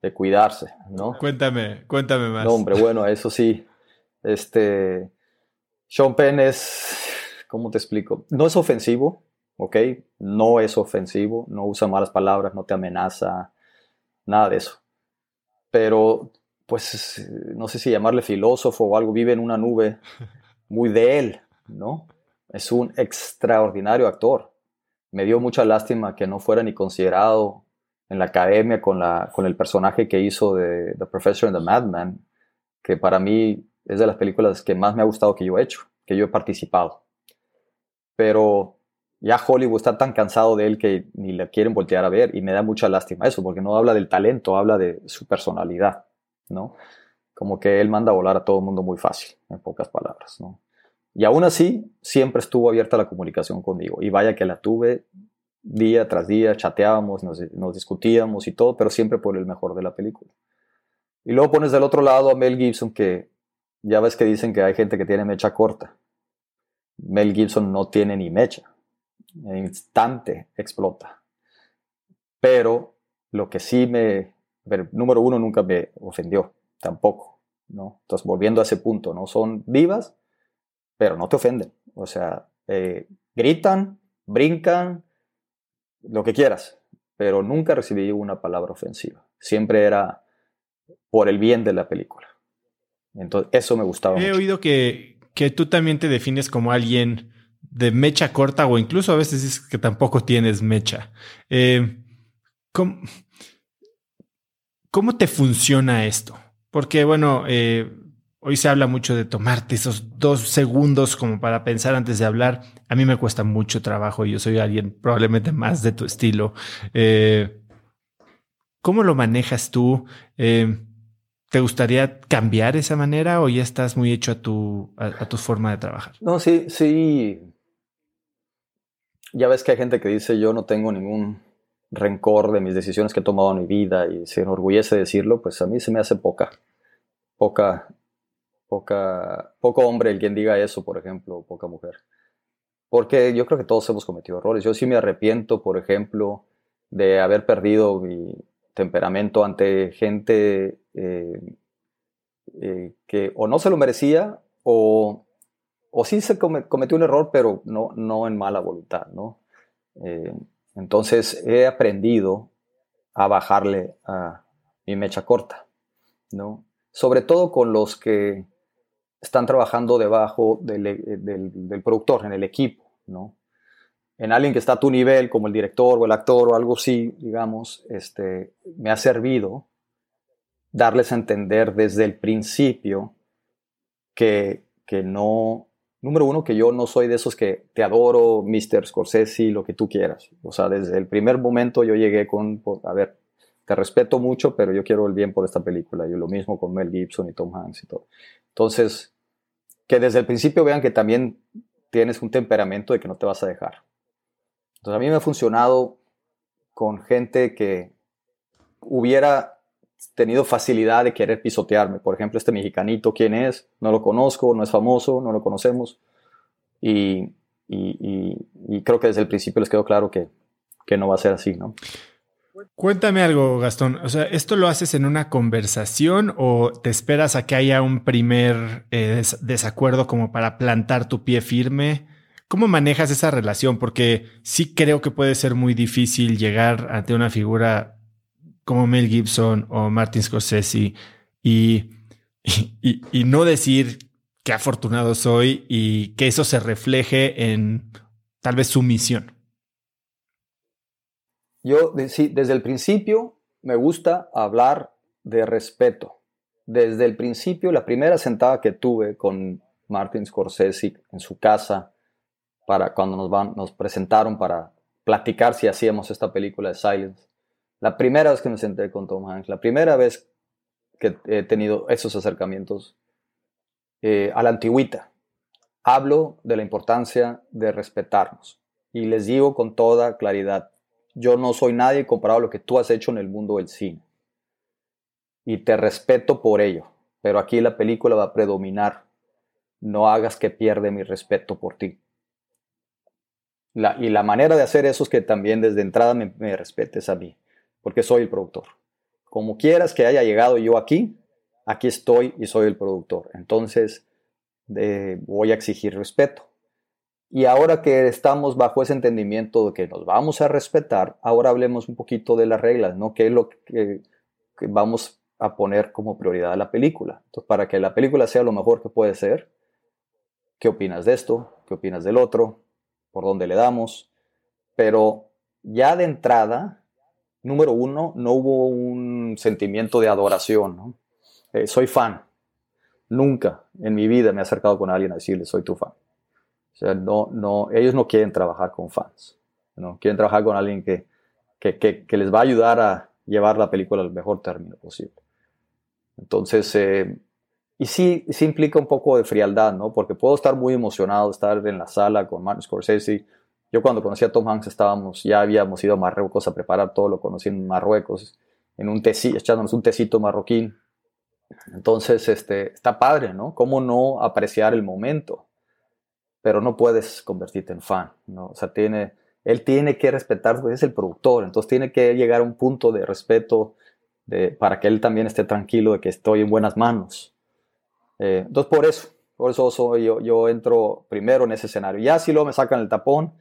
de cuidarse, ¿no? Cuéntame, cuéntame más. No, hombre, bueno, eso sí. Este, Sean Penn es, ¿cómo te explico? No es ofensivo, ¿ok? No es ofensivo, no usa malas palabras, no te amenaza, nada de eso. Pero pues no sé si llamarle filósofo o algo, vive en una nube muy de él, ¿no? Es un extraordinario actor. Me dio mucha lástima que no fuera ni considerado en la academia con, la, con el personaje que hizo de The Professor and the Madman, que para mí es de las películas que más me ha gustado que yo he hecho, que yo he participado. Pero ya Hollywood está tan cansado de él que ni le quieren voltear a ver y me da mucha lástima eso, porque no habla del talento, habla de su personalidad. ¿No? Como que él manda a volar a todo el mundo muy fácil, en pocas palabras, ¿no? Y aún así, siempre estuvo abierta la comunicación conmigo. Y vaya que la tuve día tras día, chateábamos, nos, discutíamos y todo, pero siempre por el mejor de la película. Y luego pones del otro lado a Mel Gibson, que ya ves que dicen que hay gente que tiene mecha corta. Mel Gibson no tiene ni mecha. En instante explota. Pero lo que sí me pero número uno nunca me ofendió, tampoco, ¿no? Entonces, volviendo a ese punto, ¿no? Son vivas, pero no te ofenden. O sea, eh, gritan, brincan, lo que quieras, pero nunca recibí una palabra ofensiva. Siempre era por el bien de la película. Entonces, eso me gustaba. He oído que, que tú también te defines como alguien de mecha corta o incluso a veces dices que tampoco tienes mecha. Eh, ¿cómo, ¿Cómo te funciona esto? Porque, bueno, eh, hoy se habla mucho de tomarte esos dos segundos como para pensar antes de hablar. A mí me cuesta mucho trabajo y yo soy alguien probablemente más de tu estilo. Eh, ¿Cómo lo manejas tú? Eh, ¿Te gustaría cambiar esa manera o ya estás muy hecho a tu, a tu forma de trabajar? No, sí, sí. Ya ves que hay gente que dice yo no tengo ningún rencor de mis decisiones que he tomado en mi vida y se enorgullece decirlo, pues a mí se me hace poca, poca, poca, poco hombre el quien diga eso, por ejemplo, poca mujer. Porque yo creo que todos hemos cometido errores. Yo sí me arrepiento, por ejemplo, de haber perdido mi temperamento ante gente eh, eh, que o no se lo merecía o, o sí se cometió un error, pero no, no en mala voluntad, ¿no? Eh, entonces he aprendido a bajarle a mi mecha corta, ¿no? Sobre todo con los que están trabajando debajo del, eh, productor, en el equipo, ¿no? En alguien que está a tu nivel, como el director o el actor o algo así, digamos, este, me ha servido darles a entender desde el principio que, que no, número uno, que yo no soy de esos que te adoro, Mr. Scorsese, lo que tú quieras. O sea, desde el primer momento yo llegué con, a ver, te respeto mucho, pero yo quiero el bien por esta película. Y lo mismo con Mel Gibson y Tom Hanks y todo. Entonces, que desde el principio vean que también tienes un temperamento de que no te vas a dejar. Entonces, a mí me ha funcionado con gente que hubiera tenido facilidad de querer pisotearme. Por ejemplo, este mexicanito, ¿quién es? No lo conozco, no es famoso, no lo conocemos. Y, y, creo que desde el principio les quedó claro que, que no va a ser así, ¿no? Cuéntame algo, Gastón. O sea, ¿esto lo haces en una conversación o te esperas a que haya un primer eh, desacuerdo como para plantar tu pie firme? ¿Cómo manejas esa relación? Porque sí creo que puede ser muy difícil llegar ante una figura como Mel Gibson o Martin Scorsese y, y, no decir qué afortunado soy y que eso se refleje en tal vez su misión. Yo, sí, desde el principio me gusta hablar de respeto. Desde el principio, la primera sentada que tuve con Martin Scorsese en su casa, para cuando nos, van, nos presentaron para platicar si hacíamos esta película de Silence, la primera vez que me senté con Tom Hanks, la primera vez que he tenido esos acercamientos eh, a la antigüita, hablo de la importancia de respetarnos. Y les digo con toda claridad, yo no soy nadie comparado a lo que tú has hecho en el mundo del cine. Y te respeto por ello. Pero aquí la película va a predominar. No hagas que pierda mi respeto por ti. y la manera de hacer eso es que también desde entrada me, respetes a mí, porque soy el productor. Como quieras que haya llegado yo aquí, aquí estoy y soy el productor. Entonces, voy a exigir respeto. Y ahora que estamos bajo ese entendimiento de que nos vamos a respetar, ahora hablemos un poquito de las reglas, ¿no? ¿Qué es lo que, vamos a poner como prioridad a la película? Entonces, para que la película sea lo mejor que puede ser, ¿qué opinas de esto? ¿Qué opinas del otro? ¿Por dónde le damos? Pero ya de entrada, número uno, no hubo un sentimiento de adoración. Eh, soy fan. Nunca en mi vida me he acercado con alguien a decirle, soy tu fan. O sea, no, no, ellos no quieren trabajar con fans, ¿no? quieren trabajar con alguien que, que, que, les va a ayudar a llevar la película al mejor término posible. Entonces, eh, y sí, sí implica un poco de frialdad, ¿no? Porque puedo estar muy emocionado, estar en la sala con Martin Scorsese. Yo cuando conocí a Tom Hanks estábamos, ya habíamos ido a Marruecos a preparar todo, lo conocí en Marruecos, en un tecito, echándonos un tecito marroquín. Entonces, este, está padre, ¿no? ¿Cómo no apreciar el momento? pero no puedes convertirte en fan, ¿no? O sea, tiene, él tiene que respetar, es el productor, entonces tiene que llegar a un punto de respeto de, para que él también esté tranquilo de que estoy en buenas manos. Eh, entonces, por eso, por eso yo, yo entro primero en ese escenario. Ya si luego me sacan el tapón,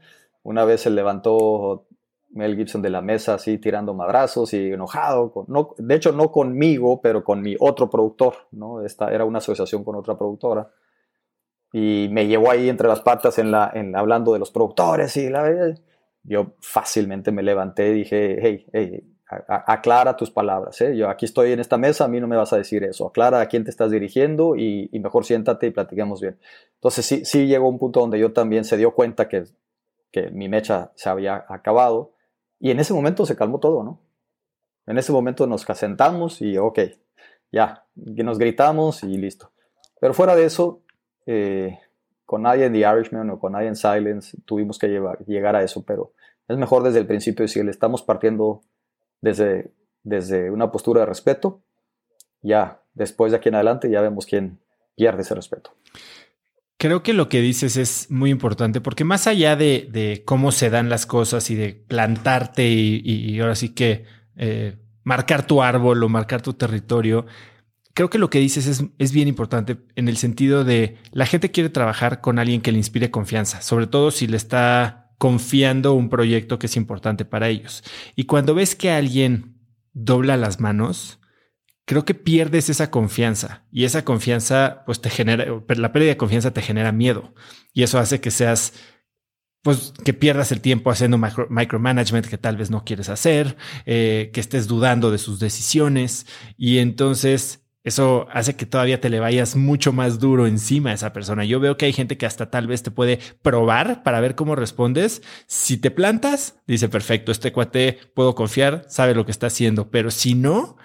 una vez se levantó Mel Gibson de la mesa así tirando madrazos y enojado, no, de hecho no conmigo, pero con mi otro productor, ¿no? Esta era una asociación con otra productora y me llevó ahí entre las patas en la, en, hablando de los productores y la, yo fácilmente me levanté y dije, hey, hey aclara tus palabras, ¿eh? yo aquí estoy en esta mesa, a mí no me vas a decir eso, aclara a quién te estás dirigiendo y, mejor siéntate y platiquemos bien. Entonces sí, sí llegó un punto donde yo también se dio cuenta que, que mi mecha se había acabado y en ese momento se calmó todo, ¿no? En ese momento nos sentamos y ok, ya, nos gritamos y listo. Pero fuera de eso, eh, con nadie en The Irishman o con nadie en Silence tuvimos que llegar a eso, pero es mejor desde el principio decirle, estamos partiendo desde, desde una postura de respeto, ya después de aquí en adelante ya vemos quién pierde ese respeto. Creo que lo que dices es muy importante porque más allá de, cómo se dan las cosas y de plantarte y, ahora sí que eh, marcar tu árbol o marcar tu territorio, creo que lo que dices es, bien importante en el sentido de la gente quiere trabajar con alguien que le inspire confianza, sobre todo si le está confiando un proyecto que es importante para ellos. Y cuando ves que alguien dobla las manos, creo que pierdes esa confianza y esa confianza pues te genera, la pérdida de confianza te genera miedo y eso hace que seas pues que pierdas el tiempo haciendo micromanagement que tal vez no quieres hacer, eh, que estés dudando de sus decisiones y entonces eso hace que todavía te le vayas mucho más duro encima a esa persona. Yo veo que hay gente que hasta tal vez te puede probar para ver cómo respondes. Si te plantas, dice perfecto, este cuate puedo confiar, sabe lo que está haciendo, pero si no,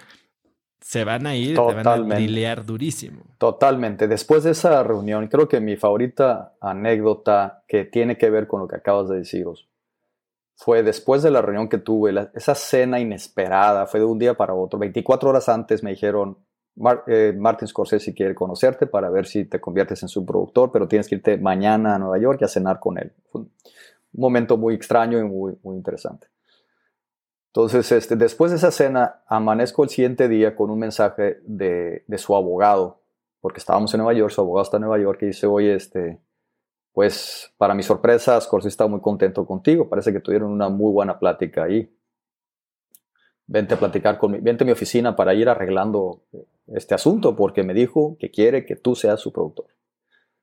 se van a ir, te van a brilear durísimo. Totalmente. Después de esa reunión, creo que mi favorita anécdota que tiene que ver con lo que acabas de deciros fue después de la reunión que tuve, esa cena inesperada, fue de un día para otro. 24 horas antes me dijeron, eh, Martin Scorsese quiere conocerte para ver si te conviertes en su productor, pero tienes que irte mañana a Nueva York y a cenar con él. Fue un momento muy extraño y muy, muy interesante. Entonces, este, después de esa cena, amanezco el siguiente día con un mensaje de, de, su abogado, porque estábamos en Nueva York, su abogado está en Nueva York y dice, oye, este, pues para mi sorpresa, Scorsese está muy contento contigo, parece que tuvieron una muy buena plática ahí. Vente a platicar con mi, vente a mi oficina para ir arreglando este asunto, porque me dijo que quiere que tú seas su productor.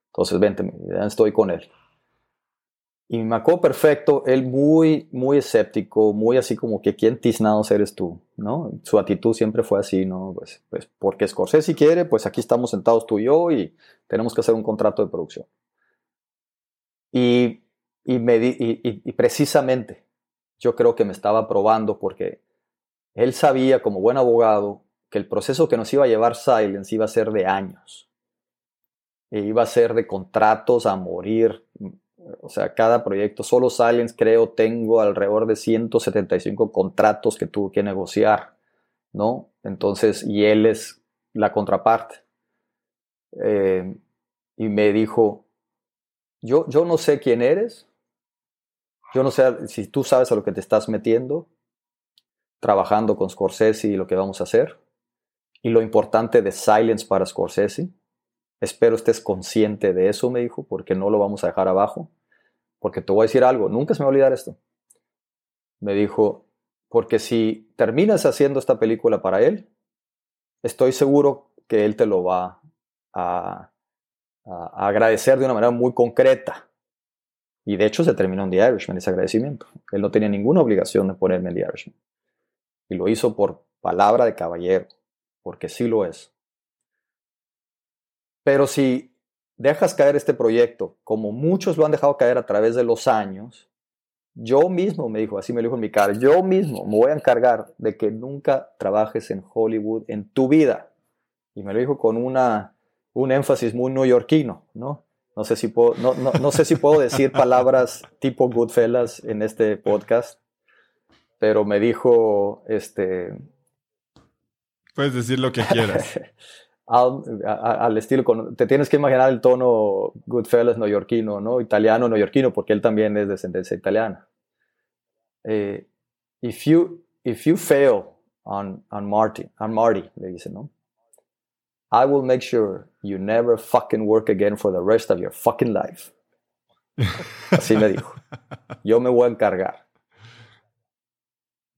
Entonces, vente, ya estoy con él. Y me acuerdo perfecto, él muy, muy escéptico, muy así como que quién tiznados eres tú, ¿no? Su actitud siempre fue así, ¿no? Pues, pues porque Scorsese quiere, pues aquí estamos sentados tú y yo y tenemos que hacer un contrato de producción. Y, y, me y, y precisamente yo creo que me estaba probando porque él sabía como buen abogado que el proceso que nos iba a llevar Silence iba a ser de años. E iba a ser de contratos a morir, o sea, cada proyecto, solo Silence creo tengo alrededor de 175 contratos que tuve que negociar, ¿no? Entonces, y él es la contraparte. Eh, y me dijo, yo, yo no sé quién eres, yo no sé si tú sabes a lo que te estás metiendo, trabajando con Scorsese y lo que vamos a hacer, y lo importante de Silence para Scorsese. Espero estés consciente de eso, me dijo, porque no lo vamos a dejar abajo. Porque te voy a decir algo, nunca se me va a olvidar esto. Me dijo, porque si terminas haciendo esta película para él, estoy seguro que él te lo va a, agradecer de una manera muy concreta. Y de hecho se terminó en The Irishman ese agradecimiento. Él no tenía ninguna obligación de ponerme en The Irishman. Y lo hizo por palabra de caballero, porque sí lo es. Pero si dejas caer este proyecto, como muchos lo han dejado caer a través de los años, yo mismo, me dijo, así me dijo en mi cara, yo mismo me voy a encargar de que nunca trabajes en Hollywood en tu vida. Y me lo dijo con una, un énfasis muy neoyorquino, ¿no? No sé, si puedo, no, no, no sé si puedo decir palabras tipo Goodfellas en este podcast, pero me dijo, este... Puedes decir lo que quieras. al, estilo, te tienes que imaginar el tono Goodfellas neoyorquino, ¿no? Italiano neoyorquino, porque él también es de descendencia italiana. Eh, if, you, if you fail on, on, Marty, on Marty, le dice, ¿no? I will make sure you never fucking work again for the rest of your fucking life. Así me dijo. Yo me voy a encargar.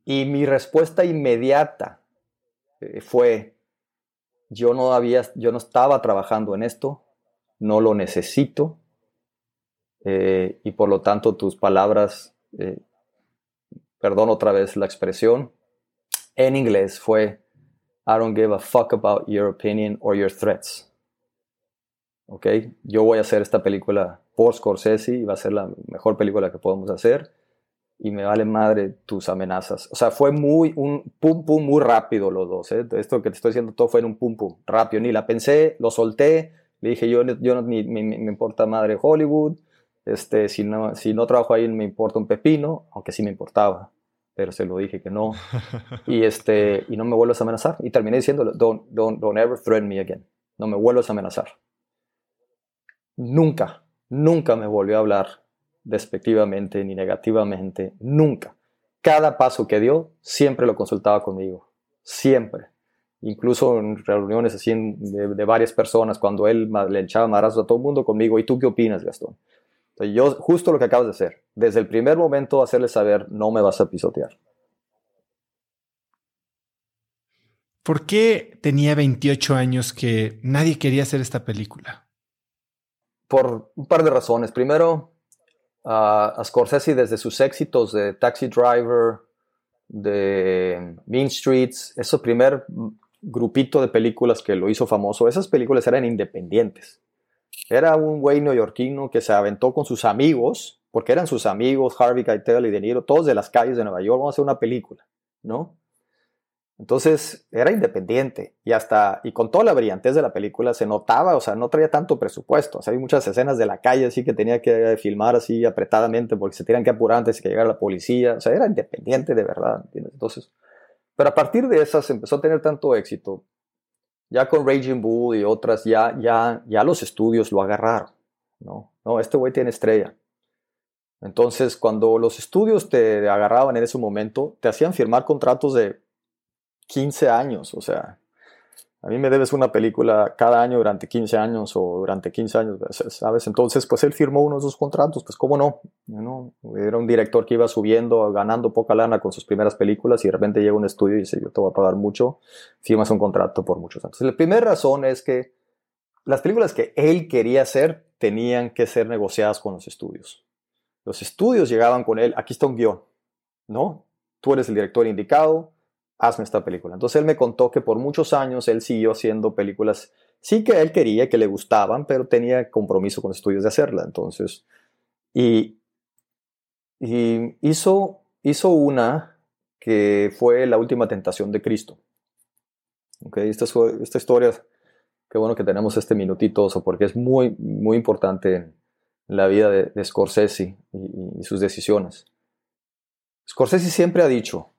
Y mi respuesta inmediata eh, fue, yo no había, yo no estaba trabajando en esto, no lo necesito, eh, y por lo tanto tus palabras, eh, perdón otra vez la expresión, en inglés fue, I don't give a fuck about your opinion or your threats. ¿Ok? Yo voy a hacer esta película por Scorsese y va a ser la mejor película que podemos hacer y me vale madre tus amenazas. O sea, fue muy, un pum pum muy rápido los dos. ¿eh? Esto que te estoy diciendo todo fue en un pum pum rápido. Ni la pensé, lo solté, le dije yo, yo no, ni, me, me, importa madre Hollywood, este, si, no, si no trabajo ahí me importa un pepino, aunque sí me importaba, pero se lo dije que no. y, este, y no me vuelvas a amenazar. Y terminé diciéndolo, don't, don't, don't ever threaten me again. No me vuelvas a amenazar. Nunca, nunca me volvió a hablar despectivamente ni negativamente, nunca. Cada paso que dio, siempre lo consultaba conmigo, siempre. Incluso en reuniones así de, varias personas, cuando él le echaba marazos a todo el mundo conmigo, ¿y tú qué opinas, Gastón? yo, justo lo que acabas de hacer, desde el primer momento hacerle saber, no me vas a pisotear. ¿Por qué tenía 28 años que nadie quería hacer esta película? Por un par de razones. Primero, a, Scorsese desde sus éxitos de Taxi Driver, de Mean Streets, ese primer grupito de películas que lo hizo famoso, esas películas eran independientes. Era un güey neoyorquino que se aventó con sus amigos, porque eran sus amigos, Harvey Keitel y De Niro, todos de las calles de Nueva York, vamos a hacer una película, ¿no? Entonces era independiente y hasta, y con toda la brillantez de la película se notaba, o sea, no traía tanto presupuesto. O sea, hay muchas escenas de la calle así que tenía que filmar así apretadamente porque se tenían que apurar antes de que llegara la policía. O sea, era independiente de verdad, ¿entiendes? Entonces, pero a partir de esas empezó a tener tanto éxito Ya con Raging Bull y otras, ya, ya, ya los estudios lo agarraron. No, no, este güey tiene estrella. Entonces, cuando los estudios te agarraban en ese momento, te hacían firmar contratos de 15 años, o sea, a mí me debes una película cada año durante 15 años o durante 15 años, ¿sabes? Entonces, pues él firmó uno de esos contratos, pues cómo no, ¿no? Era un director que iba subiendo, ganando poca lana con sus primeras películas y de repente llega un estudio y dice, yo te voy a pagar mucho, firmas un contrato por muchos años. La primera razón es que las películas que él quería hacer tenían que ser negociadas con los estudios. Los estudios llegaban con él, aquí está un guion, ¿no? Tú eres el director indicado, hazme esta película. Entonces él me contó que por muchos años él siguió haciendo películas, sí que él quería, que le gustaban, pero tenía compromiso con estudios de hacerla. Entonces, y, y hizo, hizo una que fue La Última Tentación de Cristo. Okay, esta, esta historia, qué bueno que tenemos este minutito, porque es muy, muy importante en la vida de, Scorsese y sus decisiones. Scorsese siempre ha dicho,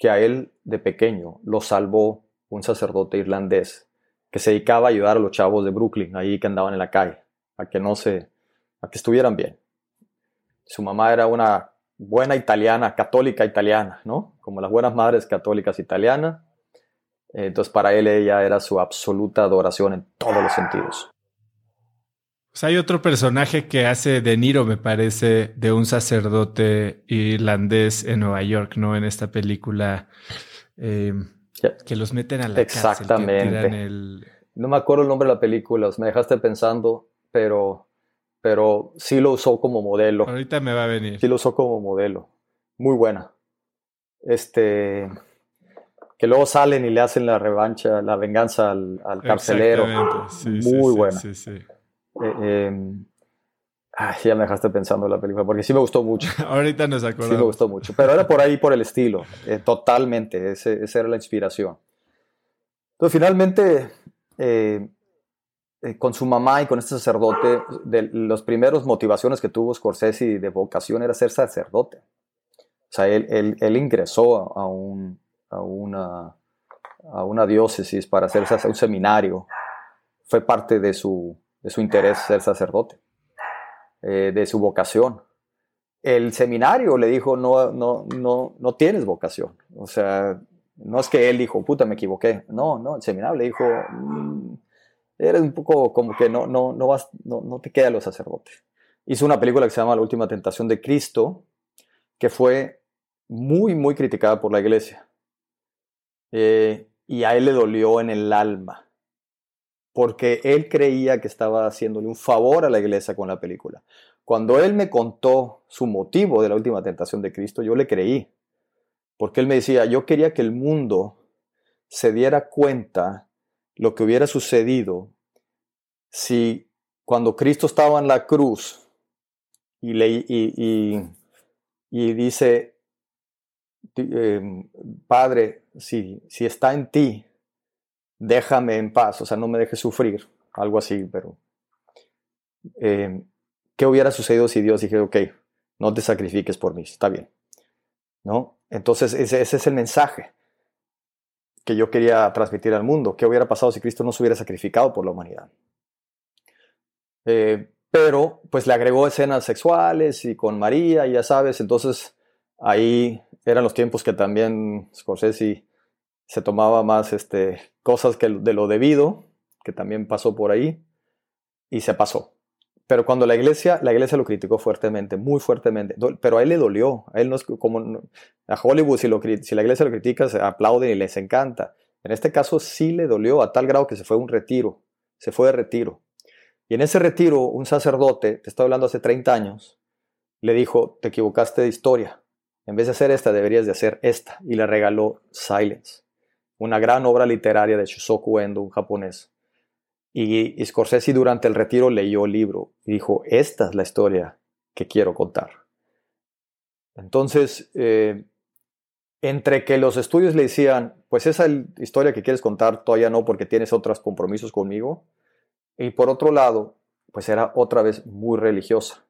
que a él de pequeño lo salvó un sacerdote irlandés que se dedicaba a ayudar a los chavos de Brooklyn, ahí que andaban en la calle, a que no se, a que estuvieran bien. Su mamá era una buena italiana, católica italiana, ¿no? Como las buenas madres católicas italianas. Entonces para él ella era su absoluta adoración en todos los sentidos. Pues hay otro personaje que hace De Niro, me parece, de un sacerdote irlandés en Nueva York, ¿no? En esta película eh, que los meten a la Exactamente. No me acuerdo el nombre de la película, me dejaste pensando, pero, pero sí lo usó como modelo. Ahorita me va a venir. Sí lo usó como modelo. Muy buena. Este que luego salen y le hacen la revancha, la venganza al, carcelero. Muy buena. Sí, sí, eh, em, ya me dejaste pensando en la película, porque sí me gustó mucho. Ahorita nos acordamos. Sí me gustó mucho, pero era por ahí, por el estilo, eh, totalmente, ese, esa era la inspiración. Entonces, finalmente, eh, con su mamá y con este sacerdote, de las primeras motivaciones que tuvo Scorsese de vocación era ser sacerdote. O sea, él, él, él ingresó a, un, a, una, a una diócesis para hacer un seminario. Fue parte de su, de su interés ser sacerdote, eh, de su vocación. El seminario le dijo, no, no, no, no tienes vocación. O sea, no es que él dijo, puta, me equivoqué. No, no, el seminario le dijo, mm, eres un poco como que no, no, no, vas, no, no te queda los sacerdotes. Hizo una película que se llama La Última Tentación de Cristo, que fue muy, muy criticada por la iglesia. Eh, y a él le dolió en el alma porque él creía que estaba haciéndole un favor a la iglesia con la película. Cuando él me contó su motivo de la última tentación de Cristo, yo le creí, porque él me decía, yo quería que el mundo se diera cuenta lo que hubiera sucedido si cuando Cristo estaba en la cruz y, le, y, y, dice, em, Padre, si, si está en ti, déjame en paz, o sea, no me dejes sufrir, algo así, pero eh, ¿qué hubiera sucedido si Dios dijera, ok, no te sacrifiques por mí, está bien? ¿No? Entonces ese, es el mensaje que yo quería transmitir al mundo. ¿Qué hubiera pasado si Cristo no se hubiera sacrificado por la humanidad? Eh, pero pues le agregó escenas sexuales y con María, y ya sabes, entonces ahí eran los tiempos que también Scorsese se tomaba más este, cosas de lo debido, que también pasó por ahí, y se pasó. Pero cuando la iglesia, la iglesia lo criticó fuertemente, muy fuertemente, pero a él le dolió, a él no es como a Hollywood si la iglesia lo critica se aplauden y les encanta. En este caso sí le dolió a tal grado que se fue a un retiro, se fue de retiro. Y en ese retiro un sacerdote, te estoy hablando hace 30 años, le dijo, te equivocaste de historia, en vez de hacer esta deberías de hacer esta, y le regaló Silence una gran obra literaria de Shusoku Endo, un japonés. Y, Scorsese durante el retiro leyó el libro y dijo, esta es la historia que quiero contar. Entonces, eh, entre que los estudios le decían, pues esa historia que quieres contar todavía no porque tienes otros compromisos conmigo, y por otro lado, pues era otra vez muy religiosa.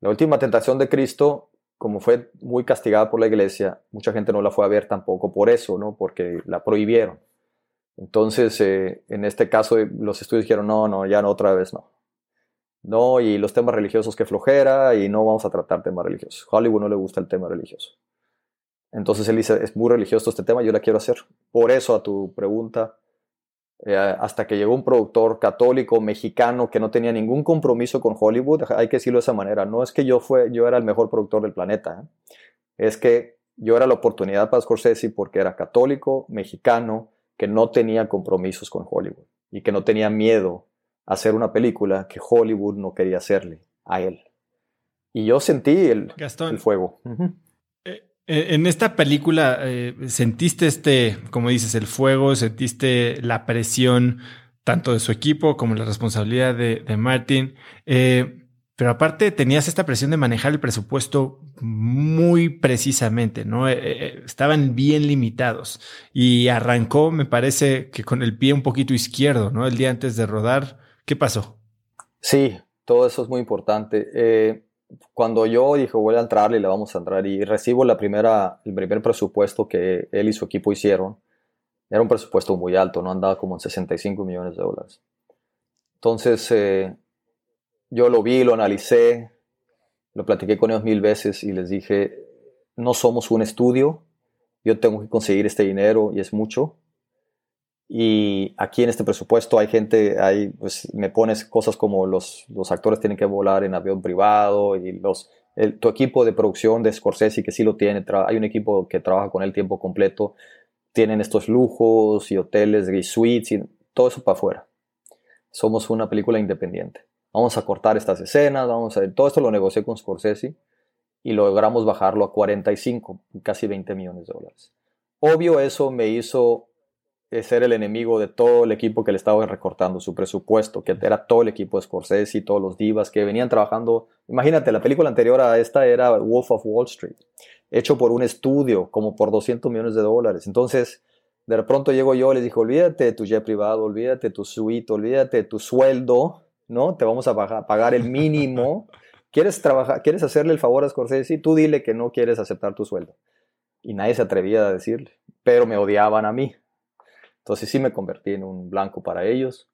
La última tentación de Cristo como fue muy castigada por la iglesia, mucha gente no la fue a ver tampoco por eso, ¿no? Porque la prohibieron. Entonces, eh, en este caso, los estudios dijeron, no, no, ya no, otra vez no. No, y los temas religiosos que flojera y no vamos a tratar temas religiosos. Hollywood no le gusta el tema religioso. Entonces él dice, es muy religioso este tema, yo la quiero hacer. Por eso a tu pregunta, eh, hasta que llegó un productor católico mexicano que no tenía ningún compromiso con Hollywood, hay que decirlo de esa manera, no es que yo, fue, yo era el mejor productor del planeta, ¿eh? es que yo era la oportunidad para Scorsese porque era católico, mexicano, que no tenía compromisos con Hollywood y que no tenía miedo a hacer una película que Hollywood no quería hacerle a él. Y yo sentí el, el fuego. En esta película eh, sentiste este, como dices, el fuego, sentiste la presión tanto de su equipo como la responsabilidad de, Martin. Pero aparte tenías esta presión de manejar el presupuesto muy precisamente, ¿no? Eh, eh, estaban bien limitados y arrancó, me parece que con el pie un poquito izquierdo, ¿no? El día antes de rodar. ¿Qué pasó? Sí, todo eso es muy importante. Eh, cuando yo dije voy a entrarle le vamos a entrar y recibo la primera, el primer presupuesto que él y su equipo hicieron, era un presupuesto muy alto, no andaba como en 65 millones de dólares. Entonces, yo lo vi, lo analicé, lo platiqué con ellos mil veces y les dije, no somos un estudio, yo tengo que conseguir este dinero y es mucho. Y aquí en este presupuesto hay gente, hay, pues me pones cosas como los, actores tienen que volar en avión privado y los, tu equipo de producción de Scorsese que sí lo tiene, hay un equipo que trabaja con él tiempo completo, tienen estos lujos y hoteles y suites y todo eso para afuera. Somos una película independiente vamos a cortar estas escenas, vamos a todo esto lo negocié con Scorsese y logramos bajarlo a 45, casi 20 millones de dólares. Obvio eso me hizo ser el enemigo de todo el equipo que le estaba recortando su presupuesto, que era todo el equipo de Scorsese y todos los divas que venían trabajando. Imagínate, la película anterior a esta era Wolf of Wall Street, hecho por un estudio, como por 200 millones de dólares. Entonces, de pronto llego yo y les dije, olvídate de tu jet privado, olvídate de tu suite, olvídate de tu sueldo, ¿no? Te vamos a pagar el mínimo. ¿Quieres, trabajar, ¿Quieres hacerle el favor a Scorsese? Tú dile que no quieres aceptar tu sueldo. Y nadie se atrevía a decirle, pero me odiaban a mí. Entonces sí me convertí en un blanco para ellos,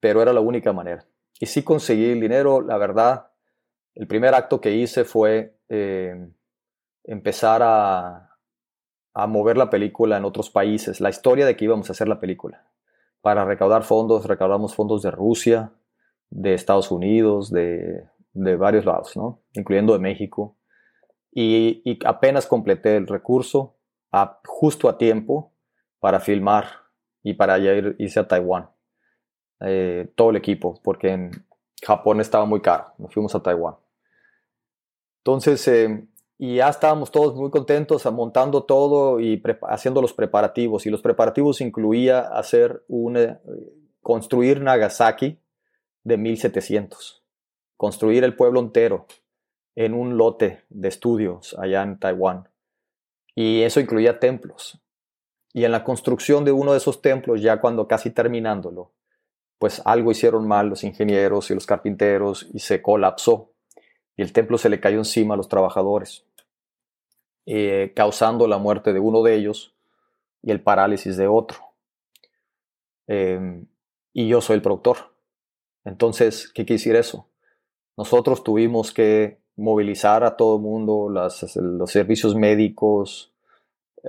pero era la única manera. Y sí conseguí el dinero, la verdad. El primer acto que hice fue eh, empezar a mover la película en otros países, la historia de que íbamos a hacer la película. Para recaudar fondos, recaudamos fondos de Rusia, de Estados Unidos, de, varios lados, ¿no? incluyendo de México. Y, apenas completé el recurso justo a tiempo para filmar y para ir, irse a Taiwán. Eh, todo el equipo, porque en Japón estaba muy caro. Nos fuimos a Taiwán. Entonces, eh, y ya estábamos todos muy contentos montando todo y haciendo los preparativos. Y los preparativos incluía hacer un, eh, construir Nagasaki, de 1700. Construir el pueblo entero en un lote de estudios allá en Taiwán. Y eso incluía templos. Y en la construcción de uno de esos templos, ya cuando casi terminándolo, pues algo hicieron mal los ingenieros y los carpinteros y se colapsó. Y el templo se le cayó encima a los trabajadores, eh, causando la muerte de uno de ellos y el parálisis de otro. Em, y yo soy el productor. Entonces, ¿qué decir eso? Nosotros tuvimos que movilizar a todo el mundo, los servicios médicos.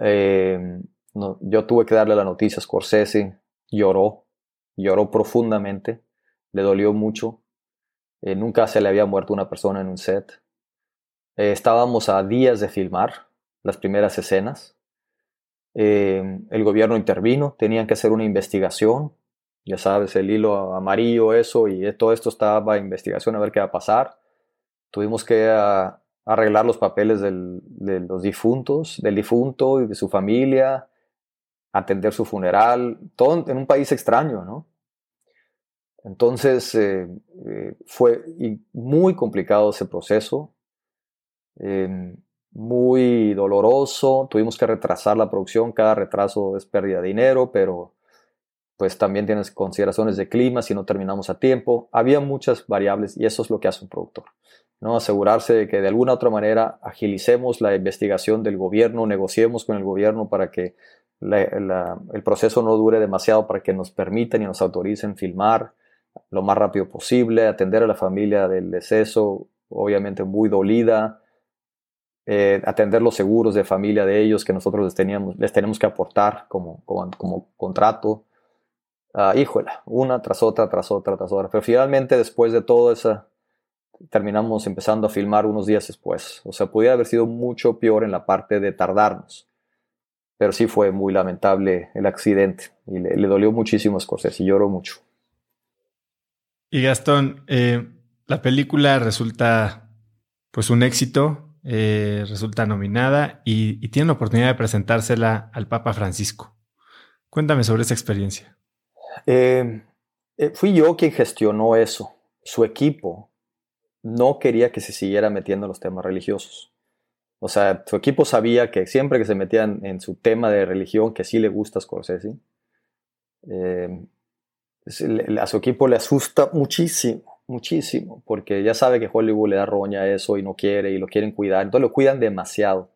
Eh, yo tuve que darle la noticia a Scorsese, lloró, lloró profundamente, le dolió mucho. Eh, nunca se le había muerto una persona en un set. Eh, estábamos a días de filmar las primeras escenas. el gobierno intervino, tenían que hacer una investigación ya sabes, el hilo amarillo, eso, y todo esto estaba en investigación a ver qué va a pasar. Tuvimos que ah, arreglar los papeles de los difuntos, del difunto y de su familia, atender su funeral, todo en un país extraño, ¿no? Entonces eh, eh, fue muy complicado ese proceso, em, muy doloroso, tuvimos que retrasar la producción, cada retraso es pérdida de dinero, pero pues también tienes consideraciones de clima si no terminamos a tiempo. Había muchas variables y eso es lo que hace un productor. ¿no? asegurarse de que de alguna otra manera agilicemos la investigación del gobierno, negociemos con el gobierno para que el proceso no dure demasiado, para que nos permitan y nos autoricen filmar lo más rápido posible, atender a la familia del deceso, obviamente muy dolida, eh, atender los seguros de familia de ellos que nosotros les, teníamos, les tenemos que aportar como, como, contrato. Uh, híjola, una tras otra, tras otra, tras otra. Pero finalmente, después de todo eso, terminamos empezando a filmar unos días después. O sea, pudiera haber sido mucho peor en la parte de tardarnos. Pero sí fue muy lamentable el accidente y le, dolió muchísimo a Scorsese y lloró mucho. Y Gastón, eh, la película resulta pues un éxito, eh, resulta nominada y, tiene la oportunidad de presentársela al Papa Francisco. Cuéntame sobre esa experiencia. Eh, eh, fui yo quien gestionó eso. Su equipo no quería que se siguiera metiendo en los temas religiosos. O sea, su equipo sabía que siempre que se metían en su tema de religión, que sí le gusta Scorsese, a su equipo le asusta muchísimo muchísimo, porque ya sabe que Hollywood le da roña a eso y no quiere y lo quieren cuidar, entonces lo cuidan demasiado.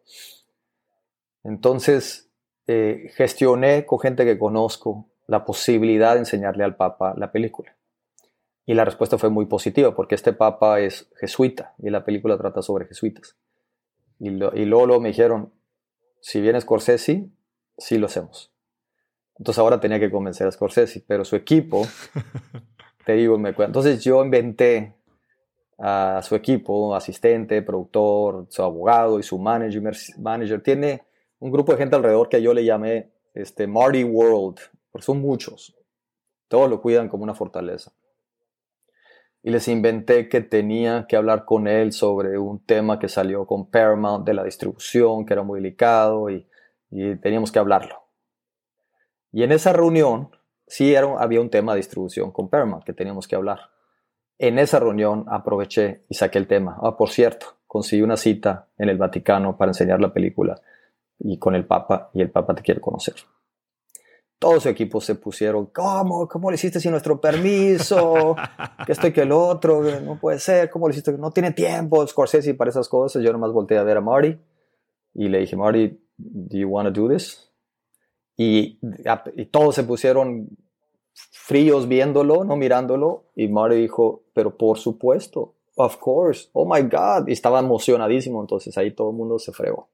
Entonces, eh, gestioné con gente que conozco la posibilidad de enseñarle al Papa la película. Y la respuesta fue muy positiva, porque este Papa es jesuita y la película trata sobre jesuitas. Y, y luego, me dijeron, si viene Scorsese, sí lo hacemos. Entonces ahora tenía que convencer a Scorsese, pero su equipo te digo, me Entonces yo inventé a su equipo, asistente, productor, su abogado y su manager. manager. Tiene un grupo de gente alrededor que yo le llamé este, Marty World, porque son muchos. Todos lo cuidan como una fortaleza. Y les inventé que tenía que hablar con él sobre un tema que salió con Paramount de la distribución, que era muy delicado y, y teníamos que hablarlo. Y en esa reunión sí era, había un tema de distribución con Paramount que teníamos que hablar. En esa reunión aproveché y saqué el tema. Ah, por cierto, conseguí una cita en el Vaticano para enseñar la película y con el Papa y el Papa te quiere conocer. Todos su equipo se pusieron, ¿cómo? ¿Cómo lo hiciste sin nuestro permiso? Que esto y que el otro, no puede ser, ¿cómo lo hiciste? No tiene tiempo, Scorsese para esas cosas. Yo nomás volteé a ver a Marty y le dije, Marty, do you want to do this? Y, todos se pusieron fríos viéndolo, no mirándolo. Y Mario dijo, pero por supuesto, of course, oh my God. Y estaba emocionadísimo, entonces ahí todo el mundo se fregó.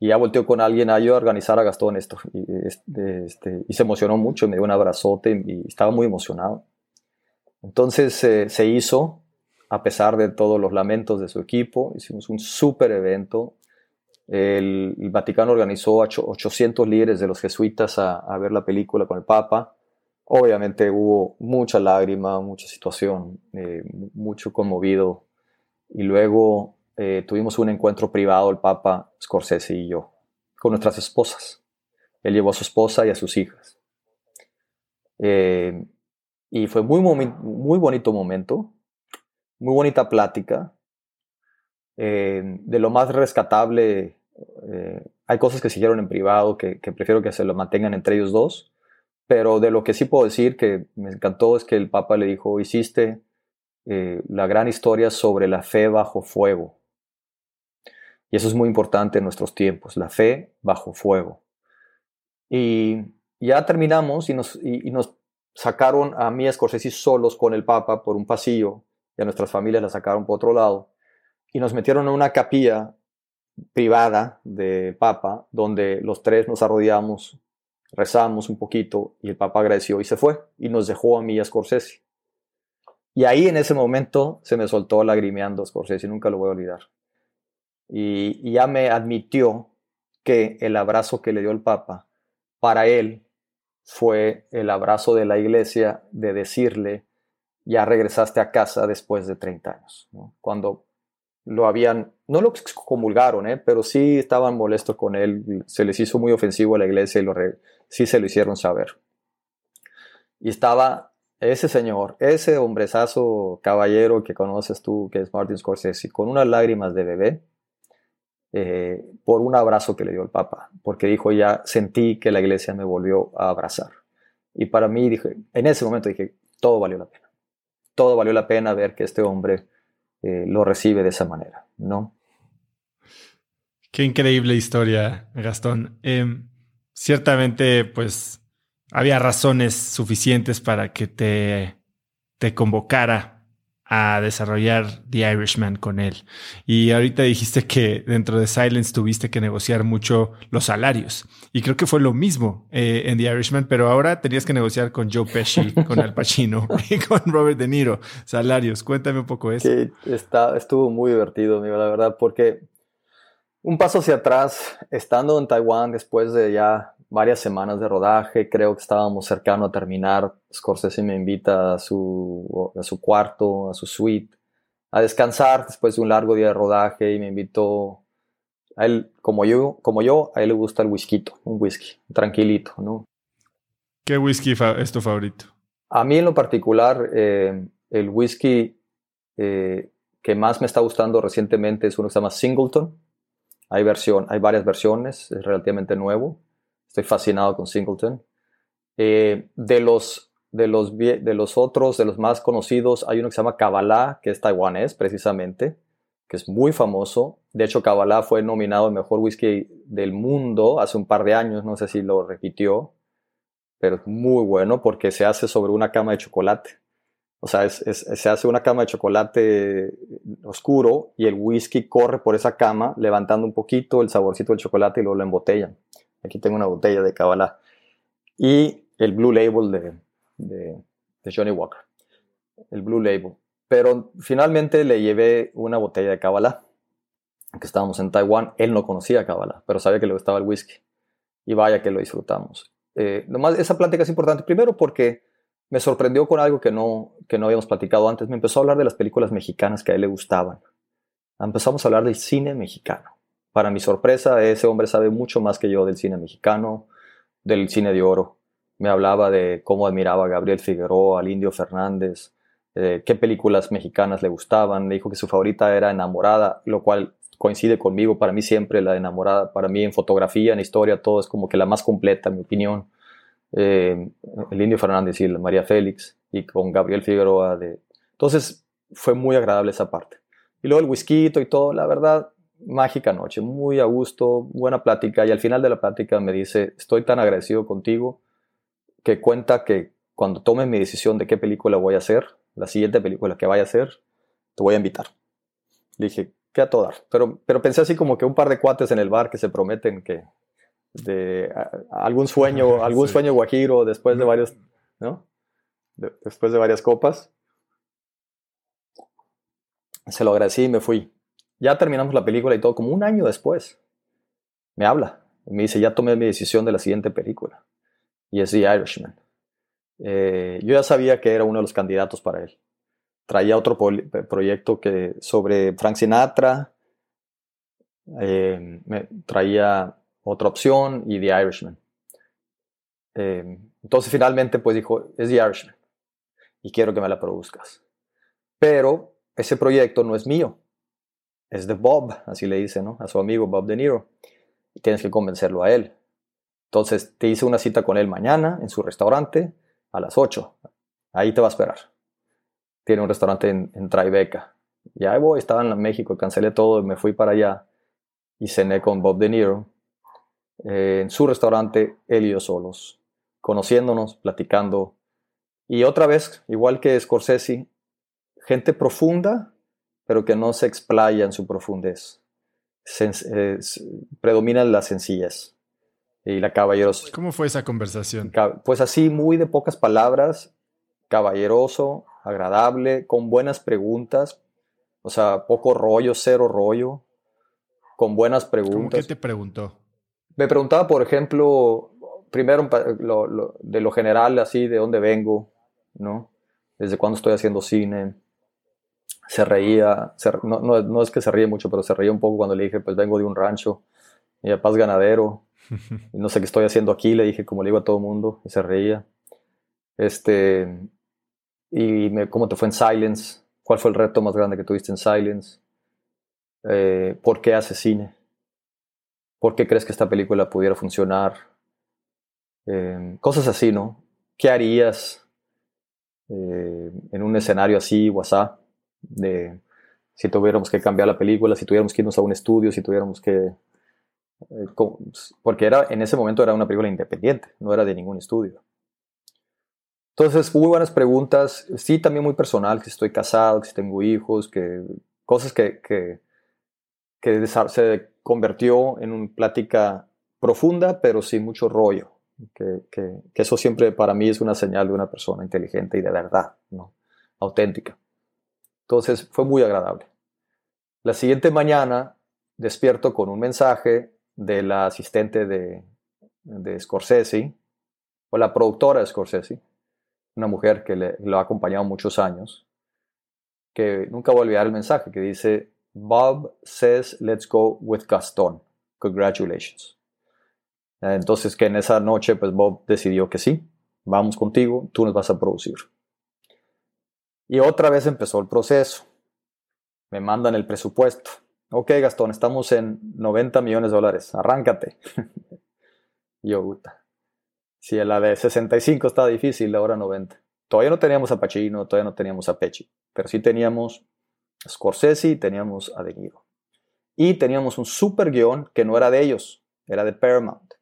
Y ya volteó con alguien a yo a organizar a Gastón esto. Y, este, este, y se emocionó mucho, me dio un abrazote y estaba muy emocionado. Entonces eh, se hizo, a pesar de todos los lamentos de su equipo, hicimos un súper evento el, Vaticano organizó a 800 líderes de los jesuitas a, ver la película con el Papa. Obviamente hubo mucha lágrima, mucha situación, eh, mucho conmovido. Y luego eh, tuvimos un encuentro privado, el Papa, Scorsese y yo, con nuestras esposas. Él llevó a su esposa y a sus hijas. Eh, y fue muy, muy bonito momento, muy bonita plática. Eh, de lo más rescatable, hay cosas que se hicieron en privado que, prefiero que se lo mantengan entre ellos dos, pero de lo que sí puedo decir que me encantó es que el Papa le dijo, hiciste la gran historia sobre la fe bajo fuego. Y eso es muy importante en nuestros tiempos, la fe bajo fuego. Y ya terminamos y nos, sacaron a mí, a Scorsese, solos con el Papa por un pasillo y a nuestras familias la sacaron por otro lado y nos metieron en una capilla privada del Papa, donde los tres nos arrodillamos, rezamos un poquito y el Papa agradeció y se fue y nos dejó a mí a Scorsese. Y ahí en ese momento se me soltó lagrimeando Scorsese, nunca lo voy a olvidar. Y, ya me admitió que el abrazo que le dio el Papa para él fue el abrazo de la iglesia de decirle, ya regresaste a casa después de 30 años. Cuando lo habían, no lo excomulgaron, ¿eh? pero sí estaban molestos con él, se les hizo muy ofensivo a la iglesia y lo sí se lo hicieron saber. Y estaba ese señor, ese hombrezazo caballero que conoces tú, que es Martin Scorsese, con unas lágrimas de bebé, eh, por un abrazo que le dio el Papa, porque dijo, ya sentí que la iglesia me volvió a abrazar. Y para mí, dije, en ese momento dije, todo valió la pena. Todo valió la pena ver que este hombre eh, lo recibe de esa manera, ¿no? Qué increíble historia, Gastón. Em, ciertamente, pues, había razones suficientes para que te, te convocara a desarrollar The Irishman con él. Y ahorita dijiste que dentro de Silence tuviste que negociar mucho los salarios. Y creo que fue lo mismo eh, en The Irishman, pero ahora tenías que negociar con Joe Pesci, con Al Pacino y con Robert De Niro. Salarios, cuéntame un poco eso. Sí, está, estuvo muy divertido, amigo, la verdad, porque un paso hacia atrás, estando en Taiwán después de ya varias semanas de rodaje, creo que estábamos cercano a terminar. Scorsese me invita a su, a su cuarto, a su suite, a descansar después de un largo día de rodaje y me invitó a él, como yo, como yo, a él le gusta el whisky, un whisky, tranquilito, ¿no? ¿Qué whisky es tu favorito? A mí en lo particular, eh, el whisky eh, que más me está gustando recientemente es uno que se llama Singleton. Hay, versión, hay varias versiones, es relativamente nuevo. Estoy fascinado con Singleton. Eh, de, los, de, los, de los otros, de los más conocidos, hay uno que se llama Kabbalah, que es taiwanés precisamente, que es muy famoso. De hecho, Kabbalah fue nominado el mejor whisky del mundo hace un par de años, no sé si lo repitió, pero es muy bueno porque se hace sobre una cama de chocolate. O sea, se hace una cama de chocolate oscuro y el whisky corre por esa cama levantando un poquito el saborcito del chocolate y luego lo embotellan. Aquí tengo una botella de Kabbalah. Y el Blue Label de, Johnny Walker. El Blue Label. Pero finalmente le llevé una botella de Kabbalah. Que estábamos en Taiwán. Él no conocía Kabbalah, pero sabía que le gustaba el whisky. Y vaya que lo disfrutamos. Eh, nomás esa plática es importante. Primero porque me sorprendió con algo que no, que no habíamos platicado antes. Me empezó a hablar de las películas mexicanas que a él le gustaban. Empezamos a hablar del cine mexicano. Para mi sorpresa, ese hombre sabe mucho más que yo del cine mexicano, del cine de oro. Me hablaba de cómo admiraba a Gabriel Figueroa, al Indio Fernández, qué películas mexicanas le gustaban. Me dijo que su favorita era Enamorada, lo cual coincide conmigo. Para mí siempre la Enamorada, para mí en fotografía, en historia, todo es como que la más completa, en mi opinión. Eh, el Indio Fernández y María Félix, y con Gabriel Figueroa. De... Entonces fue muy agradable esa parte. Y luego el whisky y todo, la verdad, mágica noche, muy a gusto, buena plática y al final de la plática me dice, estoy tan agradecido contigo que cuenta que cuando tome mi decisión de qué película voy a hacer, la siguiente película que vaya a hacer, te voy a invitar. Le dije, ¿qué a todo dar? Pero, pero pensé así como que un par de cuates en el bar que se prometen que de algún sueño, algún sueño guajiro después de varios, ¿no? después de varias copas. Se lo agradecí y me fui. Ya terminamos la película y todo, como un año después, me habla y me dice, ya tomé mi decisión de la siguiente película. Y es The Irishman. Eh, yo ya sabía que era uno de los candidatos para él. Traía otro proyecto que, sobre Frank Sinatra, eh, me traía otra opción y The Irishman. Eh, entonces finalmente pues dijo, es The Irishman y quiero que me la produzcas. Pero ese proyecto no es mío, es de Bob, así le dice, ¿no? A su amigo Bob De Niro. Y tienes que convencerlo a él. Entonces te hice una cita con él mañana en su restaurante a las 8. Ahí te va a esperar. Tiene un restaurante en, en Tribeca. Ya voy, estaba en México, cancelé todo y me fui para allá y cené con Bob De Niro eh, en su restaurante, él y yo solos, conociéndonos, platicando. Y otra vez, igual que Scorsese, gente profunda pero que no se explaya en su profundez. predomina la sencillez y la caballerosa. ¿Cómo fue esa conversación? Pues así, muy de pocas palabras, caballeroso, agradable, con buenas preguntas, o sea, poco rollo, cero rollo, con buenas preguntas. ¿Qué te preguntó? Me preguntaba, por ejemplo, primero de lo general, así, de dónde vengo, ¿no? Desde cuándo estoy haciendo cine, se reía, no, es que se ríe mucho, pero se reía un poco cuando le dije, pues vengo de un rancho, mi papá ganadero, y no sé qué estoy haciendo aquí, le dije como le digo a todo el mundo, y se reía. Este, y me, cómo te fue en Silence, cuál fue el reto más grande que tuviste en Silence, eh, por qué haces cine, por qué crees que esta película pudiera funcionar, eh, cosas así, ¿no? ¿Qué harías eh, en un escenario así, WhatsApp? De si tuviéramos que cambiar la película, si tuviéramos que irnos a un estudio, si tuviéramos que... Eh, porque era, en ese momento era una película independiente, no era de ningún estudio. Entonces, muy buenas preguntas. Sí, también muy personal, que estoy casado, que tengo hijos, que cosas que, que, que se convirtió en una plática profunda, pero sin mucho rollo. Que, que, que, eso siempre para mí es una señal de una persona inteligente y de verdad, ¿no? auténtica. Entonces fue muy agradable. La siguiente mañana despierto con un mensaje de la asistente de, de Scorsese, o la productora de Scorsese, una mujer que le, lo ha acompañado muchos años, que nunca voy a olvidar el mensaje que dice, Bob says let's go with Gaston. Congratulations. Entonces que en esa noche pues Bob decidió que sí, vamos contigo, tú nos vas a producir. Y otra vez empezó el proceso. Me mandan el presupuesto. Ok, Gastón, estamos en 90 millones de dólares. Arráncate. yo, puta. Si la de 65 está difícil, ahora 90. Todavía no teníamos a Pacino, todavía no teníamos a Pecci, pero sí teníamos a Scorsese y teníamos a De Niro. Y teníamos un super guion que no era de ellos, era de Paramount.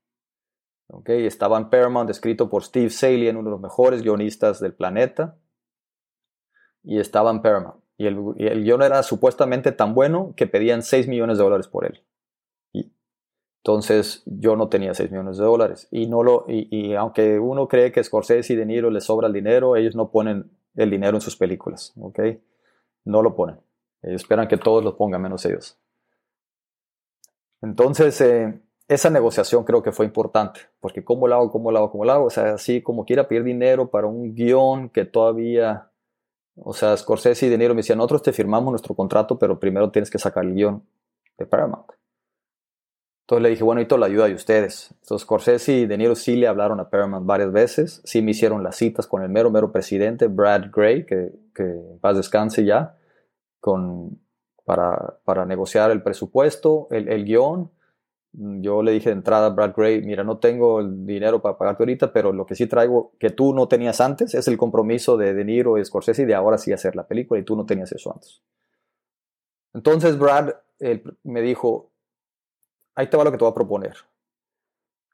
Okay, estaba en Paramount, escrito por Steve Salien, uno de los mejores guionistas del planeta y estaba en Paramount. Y el, el, guion era supuestamente tan bueno que pedían 6 millones de dólares por él. Y, entonces yo no tenía 6 millones de dólares. Y, no lo, y, aunque uno cree que Scorsese y De Niro les sobra el dinero, ellos no ponen el dinero en sus películas. ¿ok? No lo ponen. Ellos esperan que todos lo pongan, menos ellos. Entonces, eh, esa negociación creo que fue importante, porque ¿cómo lo hago? ¿Cómo lo hago? ¿Cómo lo hago? O sea, así como quiera pedir dinero para un guion que todavía o sea, Scorsese y De Niro me decían, nosotros te firmamos nuestro contrato, pero primero tienes que sacar el guion de Paramount. Entonces le dije, bueno, necesito la ayuda de ustedes. Entonces Scorsese y De Niro sí le hablaron a Paramount varias veces, sí me hicieron las citas con el mero, mero presidente, Brad Gray, que, que paz descanse ya, con, para, para negociar el presupuesto, el, el guion yo le dije de entrada a Brad Gray, mira, no tengo el dinero para pagarte ahorita, pero lo que sí traigo que tú no tenías antes es el compromiso de De Niro y Scorsese de ahora sí hacer la película y tú no tenías eso antes. Entonces Brad me dijo, ahí te va lo que te voy a proponer.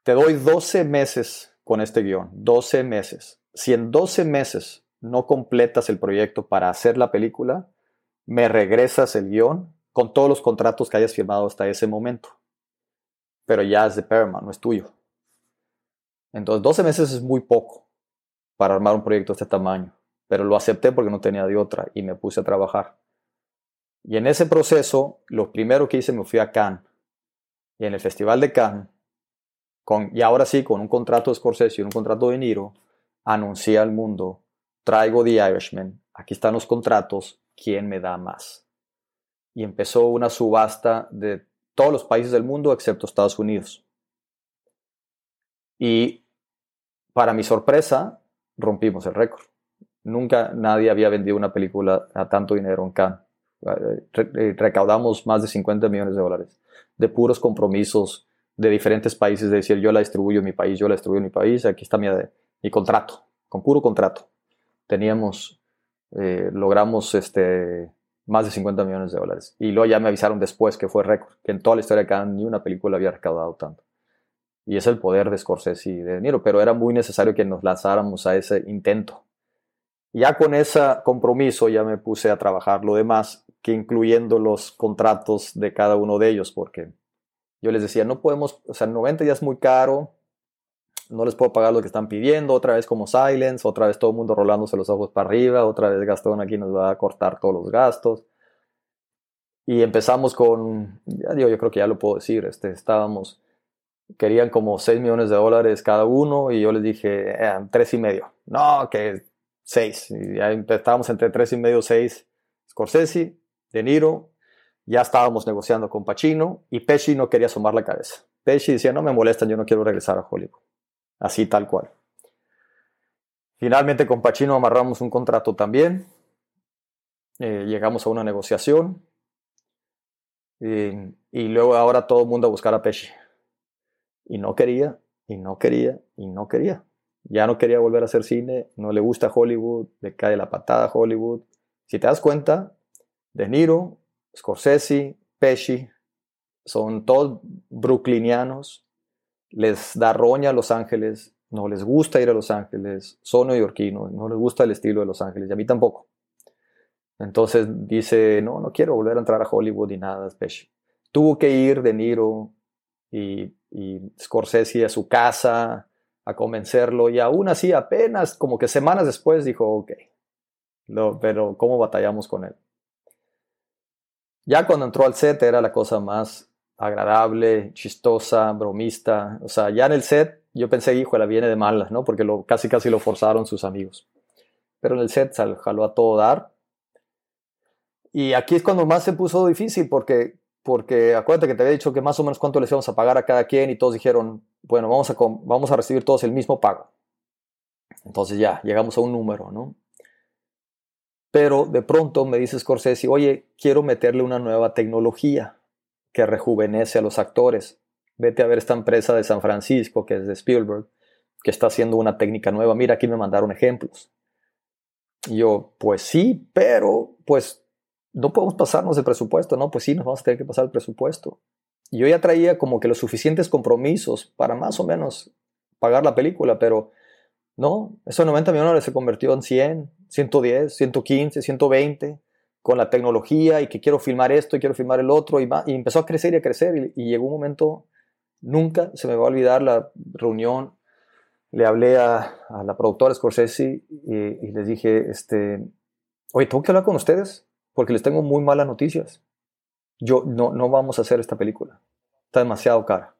Te doy 12 meses con este guion, 12 meses. Si en 12 meses no completas el proyecto para hacer la película, me regresas el guion con todos los contratos que hayas firmado hasta ese momento pero ya es de Paramount, no es tuyo. Entonces, 12 meses es muy poco para armar un proyecto de este tamaño, pero lo acepté porque no tenía de otra y me puse a trabajar. Y en ese proceso, lo primero que hice me fui a Cannes. Y en el Festival de Cannes, con, y ahora sí, con un contrato de Scorsese y un contrato de Niro, anuncié al mundo, traigo The Irishman, aquí están los contratos, ¿quién me da más? Y empezó una subasta de todos los países del mundo excepto Estados Unidos. Y para mi sorpresa, rompimos el récord. Nunca nadie había vendido una película a tanto dinero en Cannes. Eh, recaudamos más de 50 millones de dólares de puros compromisos de diferentes países, de decir yo la distribuyo en mi país, yo la distribuyo en mi país, aquí está mi, contrato, con puro contrato. Teníamos, eh, logramos este, más de 50 millones de dólares. Y luego ya me avisaron después que fue récord, que en toda la historia de Cannes ni una película había recaudado tanto. Y es el poder de Scorsese y de Niro, pero era muy necesario que nos lanzáramos a ese intento. Ya con ese compromiso ya me puse a trabajar lo demás, que incluyendo los contratos de cada uno de ellos, porque yo les decía, no podemos, o sea, 90 ya es muy caro, no les puedo pagar lo que están pidiendo, otra vez como Silence, otra vez todo el mundo rolándose los ojos para arriba, otra vez Gastón aquí nos va a cortar todos los gastos. Y empezamos con, ya yo creo que ya lo puedo decir, este, estábamos, querían como 6 millones de dólares cada uno y yo les dije, eh, tres y medio. No, que 6. Y estábamos entre tres y medio, 6. Scorsese, De Niro, ya estábamos negociando con Pacino y Pesci no quería asomar la cabeza. Pesci decía, no me molestan, yo no quiero regresar a Hollywood así tal cual. Finalmente con Pachino amarramos un contrato también, eh, llegamos a una negociación y, luego ahora todo el mundo a buscar a Pesci. Y no quería, y no quería, y no quería. Ya no quería volver a hacer cine, no le gusta Hollywood, le cae la patada a Hollywood. Si te das cuenta, De Niro Scorsese, Pesci, son todos brooklynianos, les da roña a Los Ángeles, no les gusta ir a Los Ángeles, son neoyorquinos, no les gusta el estilo de Los Ángeles, y a mí tampoco. Entonces dice, no, no quiero volver a entrar a Hollywood y nada, Pesci. Tuvo que ir De Niro y, y Scorsese a su casa a convencerlo y aún así apenas como que semanas después dijo, ok, pero ¿cómo batallamos con él? Ya cuando entró al set era la cosa más agradable, chistosa, bromista. O sea, ya en el set yo pensé, hijo, la viene de malas, ¿no? Porque lo, casi casi lo forzaron sus amigos. Pero en el set jaló a todo dar. Y aquí es cuando más se puso difícil porque, porque acuérdate que te había dicho que más o menos cuánto les íbamos a pagar a cada quien y todos dijeron, bueno, vamos a, vamos a recibir todos el mismo pago. Entonces ya, llegamos a un número, ¿no? Pero de pronto me dice Scorsese, oye, quiero meterle una nueva tecnología que rejuvenece a los actores. Vete a ver esta empresa de San Francisco, que es de Spielberg, que está haciendo una técnica nueva. Mira, aquí me mandaron ejemplos. Y yo, pues sí, pero pues no podemos pasarnos el presupuesto, ¿no? Pues sí, nos vamos a tener que pasar el presupuesto. Y yo ya traía como que los suficientes compromisos para más o menos pagar la película, pero no, esos 90 millones se convirtió en 100, 110, 115, 120 con la tecnología y que quiero filmar esto y quiero filmar el otro y, y empezó a crecer y a crecer y, llegó un momento, nunca se me va a olvidar la reunión, le hablé a, la productora Scorsese y, les dije, este, oye, tengo que hablar con ustedes porque les tengo muy malas noticias. Yo no, no vamos a hacer esta película. Está demasiado cara.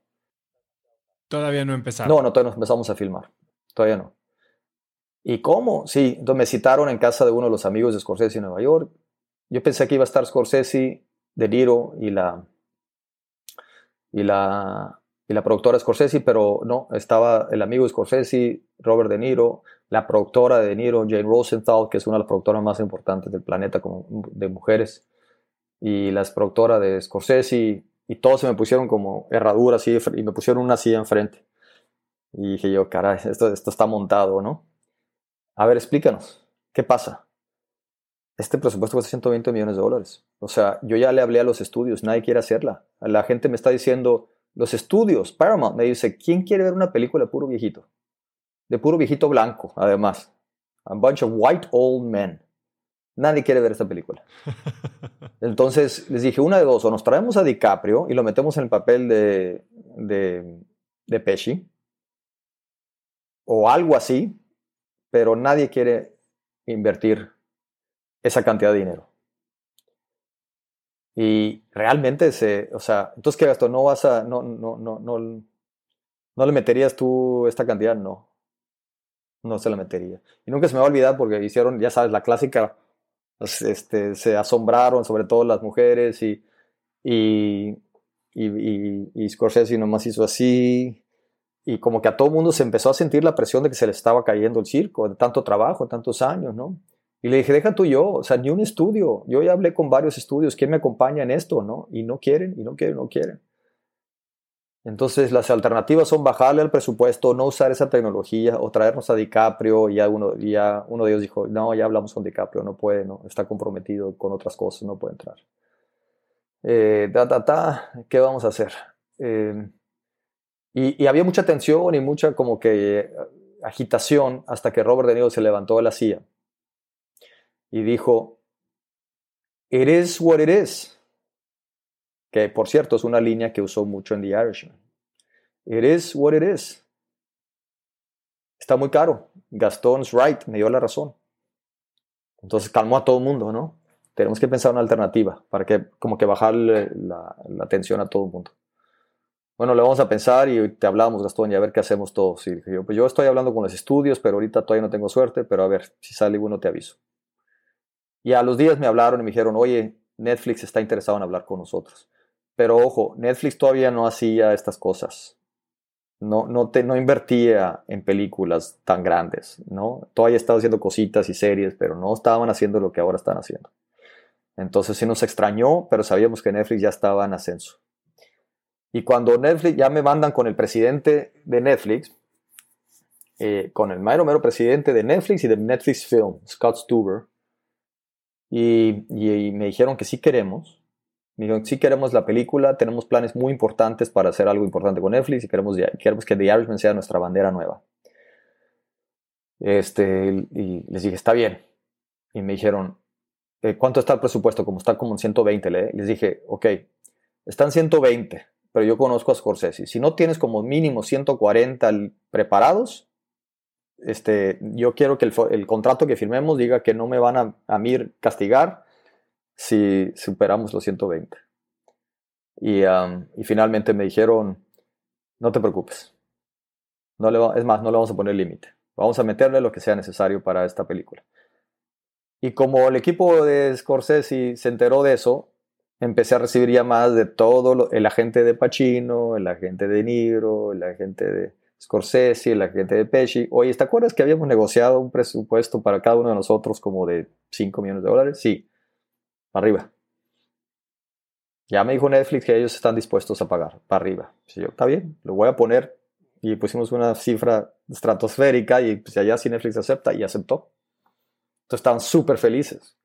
Todavía no empezamos. No, no, todavía no empezamos a filmar. Todavía no. ¿Y cómo? Sí, entonces me citaron en casa de uno de los amigos de Scorsese en Nueva York. Yo pensé que iba a estar Scorsese, De Niro y la, y la, y la productora Scorsese, pero no, estaba el amigo Scorsese, Robert De Niro, la productora de De Niro, Jane Rosenthal, que es una de las productoras más importantes del planeta como de mujeres, y la productora de Scorsese, y todos se me pusieron como herraduras y me pusieron una silla enfrente. Y dije yo, caray, esto, esto está montado, ¿no? A ver, explícanos, ¿qué pasa? Este presupuesto cuesta 120 millones de dólares. O sea, yo ya le hablé a los estudios, nadie quiere hacerla. La gente me está diciendo, los estudios, Paramount me dice, ¿quién quiere ver una película de puro viejito? De puro viejito blanco, además. A bunch of white old men. Nadie quiere ver esta película. Entonces les dije, una de dos, o nos traemos a DiCaprio y lo metemos en el papel de, de, de Pesci, o algo así, pero nadie quiere invertir esa cantidad de dinero. Y realmente se, o sea, entonces qué gasto, no vas a, no, no, no, no, no le meterías tú esta cantidad, no, no se la metería. Y nunca se me va a olvidar porque hicieron, ya sabes, la clásica, pues, este, se asombraron, sobre todo las mujeres y, y, y, y, Scorsese nomás hizo así, y como que a todo mundo se empezó a sentir la presión de que se le estaba cayendo el circo, de tanto trabajo, tantos años, ¿no? Y le dije, deja tú y yo, o sea, ni un estudio. Yo ya hablé con varios estudios, ¿quién me acompaña en esto, no? Y no quieren, y no quieren, no quieren. Entonces las alternativas son bajarle al presupuesto, no usar esa tecnología o traernos a DiCaprio y ya uno, ya uno de ellos dijo, no, ya hablamos con DiCaprio, no puede, no, está comprometido con otras cosas, no puede entrar. Eh, ¿qué vamos a hacer? Eh, y, había mucha tensión y mucha como que eh, agitación hasta que Robert De Niro se levantó de la silla y dijo, It is what it is. Que por cierto es una línea que usó mucho en The Irishman. It is what it is. Está muy caro. Gaston's right, me dio la razón. Entonces calmó a todo el mundo, ¿no? Tenemos que pensar una alternativa para que como que bajarle la, la tensión a todo el mundo bueno, le vamos a pensar y te hablamos, Gastón, y a ver qué hacemos todos. Y yo, pues yo estoy hablando con los estudios, pero ahorita todavía no tengo suerte, pero a ver, si sale uno te aviso. Y a los días me hablaron y me dijeron, oye, Netflix está interesado en hablar con nosotros. Pero ojo, Netflix todavía no hacía estas cosas. No, no, te, no invertía en películas tan grandes, ¿no? Todavía estaba haciendo cositas y series, pero no estaban haciendo lo que ahora están haciendo. Entonces sí nos extrañó, pero sabíamos que Netflix ya estaba en ascenso. Y cuando Netflix ya me mandan con el presidente de Netflix, eh, con el mero mero presidente de Netflix y de Netflix Film, Scott Stuber, y, me dijeron que sí queremos, Me dijeron, sí queremos la película, tenemos planes muy importantes para hacer algo importante con Netflix y queremos, queremos que The Irishman sea nuestra bandera nueva. Este, y les dije, está bien. Y me dijeron, eh, ¿cuánto está el presupuesto? Como está como en 120. Les dije, ok, están 120, pero yo conozco a Scorsese. Si no tienes como mínimo 140 preparados, este, yo quiero que el, contrato que firmemos diga que no me van a, a mí castigar si superamos los 120. Y, y, finalmente me dijeron, no te preocupes. No le es más, no le vamos a poner límite. Vamos a meterle lo que sea necesario para esta película. Y como el equipo de Scorsese se enteró de eso, empecé a recibir llamadas de todo el agente de Pacino, el agente de Niro, el agente de Scorsese, el agente de Pesci. Oye, ¿te acuerdas que habíamos negociado un presupuesto para cada uno de nosotros como de 5 millones de dólares? Sí, arriba. Ya me dijo Netflix que ellos están dispuestos a pagar, para arriba. Sí, yo, está bien, lo voy a poner. Y pusimos una cifra estratosférica y pues allá si Netflix acepta y aceptó. Entonces estaban súper felices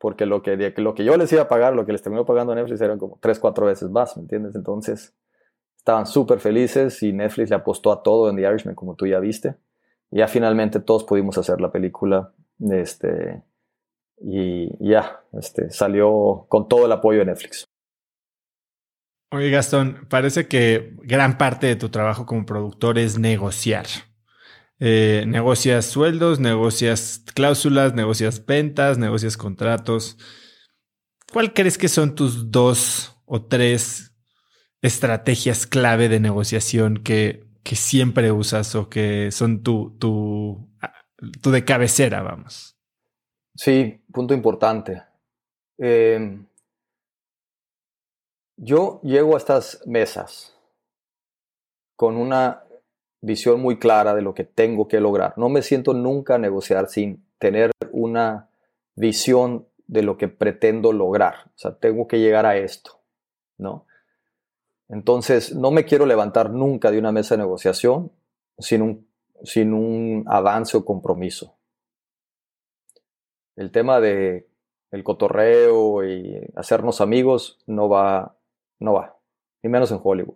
porque lo que, lo que yo les iba a pagar, lo que les terminó pagando Netflix eran como 3, 4 veces más, ¿me entiendes? Entonces, estaban súper felices y Netflix le apostó a todo en The Irishman, como tú ya viste. Y ya finalmente todos pudimos hacer la película. Este, y ya, este, salió con todo el apoyo de Netflix. Oye, Gastón, parece que gran parte de tu trabajo como productor es negociar. Eh, negocias sueldos, negocias cláusulas, negocias ventas, negocias contratos. ¿Cuál crees que son tus dos o tres estrategias clave de negociación que, que siempre usas o que son tu, tu, tu de cabecera, vamos? Sí, punto importante. Em, yo llego a estas mesas con una visión muy clara de lo que tengo que lograr. No me siento nunca a negociar sin tener una visión de lo que pretendo lograr. O sea, tengo que llegar a esto, ¿no? Entonces, no me quiero levantar nunca de una mesa de negociación sin un, sin un avance o compromiso. El tema de el cotorreo y hacernos amigos no va, no va, ni menos en Hollywood.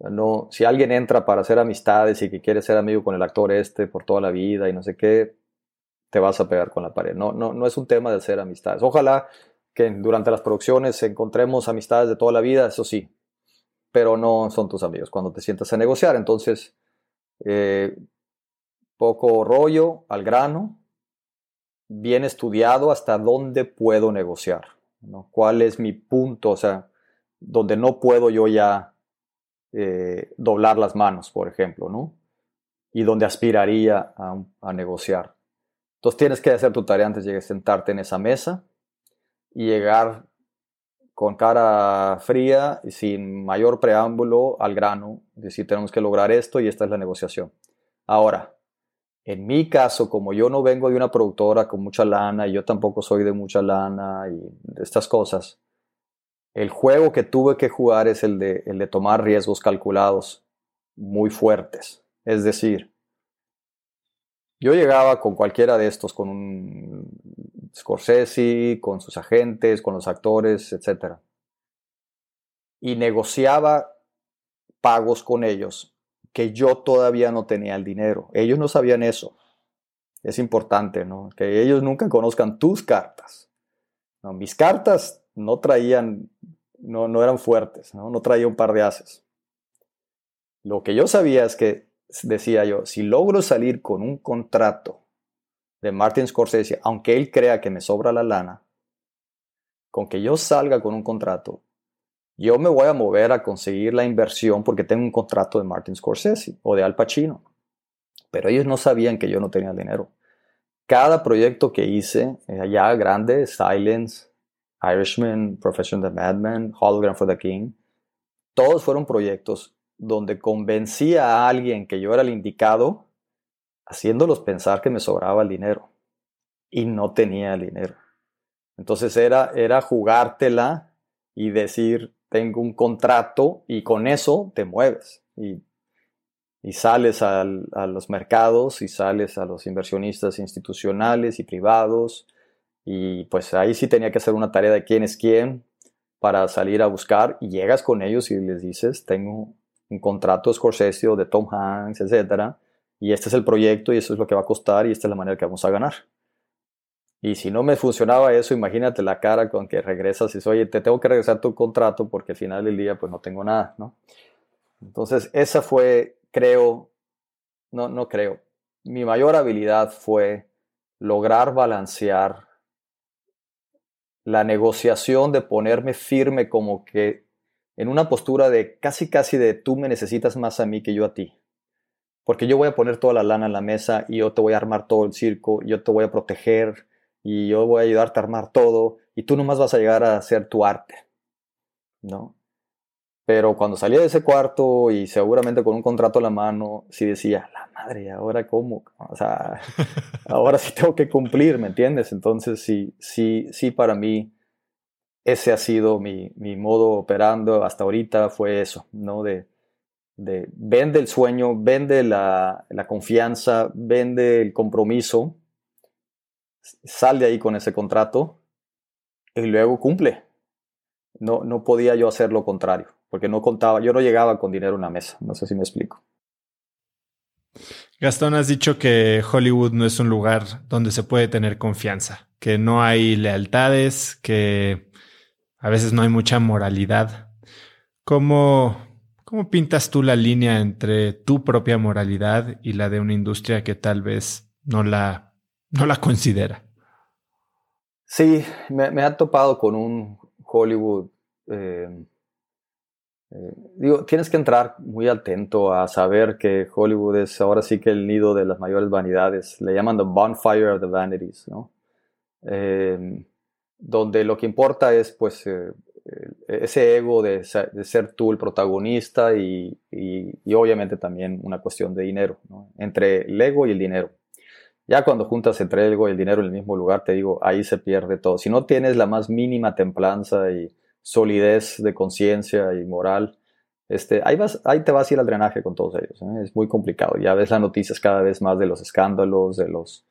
No, si alguien entra para hacer amistades y que quiere ser amigo con el actor este por toda la vida y no sé qué, te vas a pegar con la pared. No, no, no es un tema de hacer amistades. Ojalá que durante las producciones encontremos amistades de toda la vida, eso sí, pero no son tus amigos cuando te sientas a negociar. Entonces, eh, poco rollo, al grano, bien estudiado hasta dónde puedo negociar, ¿no? ¿Cuál es mi punto? O sea, donde no puedo yo ya eh, doblar las manos, por ejemplo, ¿no? Y donde aspiraría a, negociar. Entonces tienes que hacer tu tarea antes de sentarte en esa mesa y llegar con cara fría y sin mayor preámbulo al grano, decir tenemos que lograr esto y esta es la negociación. Ahora, en mi caso, como yo no vengo de una productora con mucha lana y yo tampoco soy de mucha lana y estas cosas, el juego que tuve que jugar es el de, el de tomar riesgos calculados muy fuertes. Es decir, yo llegaba con cualquiera de estos, con un Scorsese, con sus agentes, con los actores, etc. Y negociaba pagos con ellos que yo todavía no tenía el dinero. Ellos no sabían eso. Es importante, ¿no? Que ellos nunca conozcan tus cartas. mis cartas no traían, no, no eran fuertes, ¿no? no traía un par de haces. Lo que yo sabía es que, decía yo, si logro salir con un contrato de Martin Scorsese, aunque él crea que me sobra la lana, con que yo salga con un contrato, yo me voy a mover a conseguir la inversión porque tengo un contrato de Martin Scorsese o de Al Pacino. Pero ellos no sabían que yo no tenía dinero. Cada proyecto que hice eh, allá grande, Silence, Irishman, Profession the Madman, Hologram for the King, todos fueron proyectos donde convencía a alguien que yo era el indicado, haciéndolos pensar que me sobraba el dinero y no tenía el dinero. Entonces era, era jugártela y decir, tengo un contrato y con eso te mueves y, y sales a los mercados y sales a los inversionistas institucionales y privados y pues ahí sí tenía que hacer una tarea de quién es quién para salir a buscar y llegas con ellos y les dices, tengo un contrato Scorsese o de Tom Hanks, etcétera, y este es el proyecto y eso es lo que va a costar y esta es la manera que vamos a ganar. Y si no me funcionaba eso, imagínate la cara con que regresas y dices, oye, te tengo que regresar tu contrato porque al final del día pues no tengo nada, ¿no? Entonces, esa fue, creo, no, no creo, mi mayor habilidad fue lograr balancear la negociación de ponerme firme como que en una postura de casi casi de tú me necesitas más a mí que yo a ti. Porque yo voy a poner toda la lana en la mesa y yo te voy a armar todo el circo, yo te voy a proteger y yo voy a ayudarte a armar todo y tú nomás vas a llegar a hacer tu arte. ¿No? Pero cuando salía de ese cuarto y seguramente con un contrato a la mano, sí decía, la madre, ¿ahora cómo? O sea, ahora sí tengo que cumplir, ¿me entiendes? Entonces sí, sí, sí, para mí ese ha sido mi, mi modo operando hasta ahorita, fue eso, ¿no? De, de vende el sueño, vende la, confianza, vende el compromiso, sal de ahí con ese contrato y luego cumple. No, no podía yo hacer lo contrario porque no contaba, yo no llegaba con dinero en la mesa, no sé si me explico. Gastón, has dicho que Hollywood no es un lugar donde se puede tener confianza, que no hay lealtades, que a veces no hay mucha moralidad. ¿Cómo, cómo pintas tú la línea entre tu propia moralidad y la de una industria que tal vez no la, no la considera? Sí, me, ha topado con un Hollywood eh, eh, digo, tienes que entrar muy atento a saber que Hollywood es ahora sí que el nido de las mayores vanidades. Le llaman the bonfire of the vanities, ¿no? Em, donde lo que importa es pues eh, ese ego de, ser tú el protagonista y, y, obviamente también una cuestión de dinero, entre el ego y el dinero. Ya cuando juntas entre el ego y el dinero en el mismo lugar, te digo, ahí se pierde todo. Si no tienes la más mínima templanza y, solidez de conciencia y moral, este, ahí, vas, ahí te vas a ir al drenaje con todos ellos. ¿eh? Es muy complicado. Ya ves las noticias cada vez más de los escándalos, de los,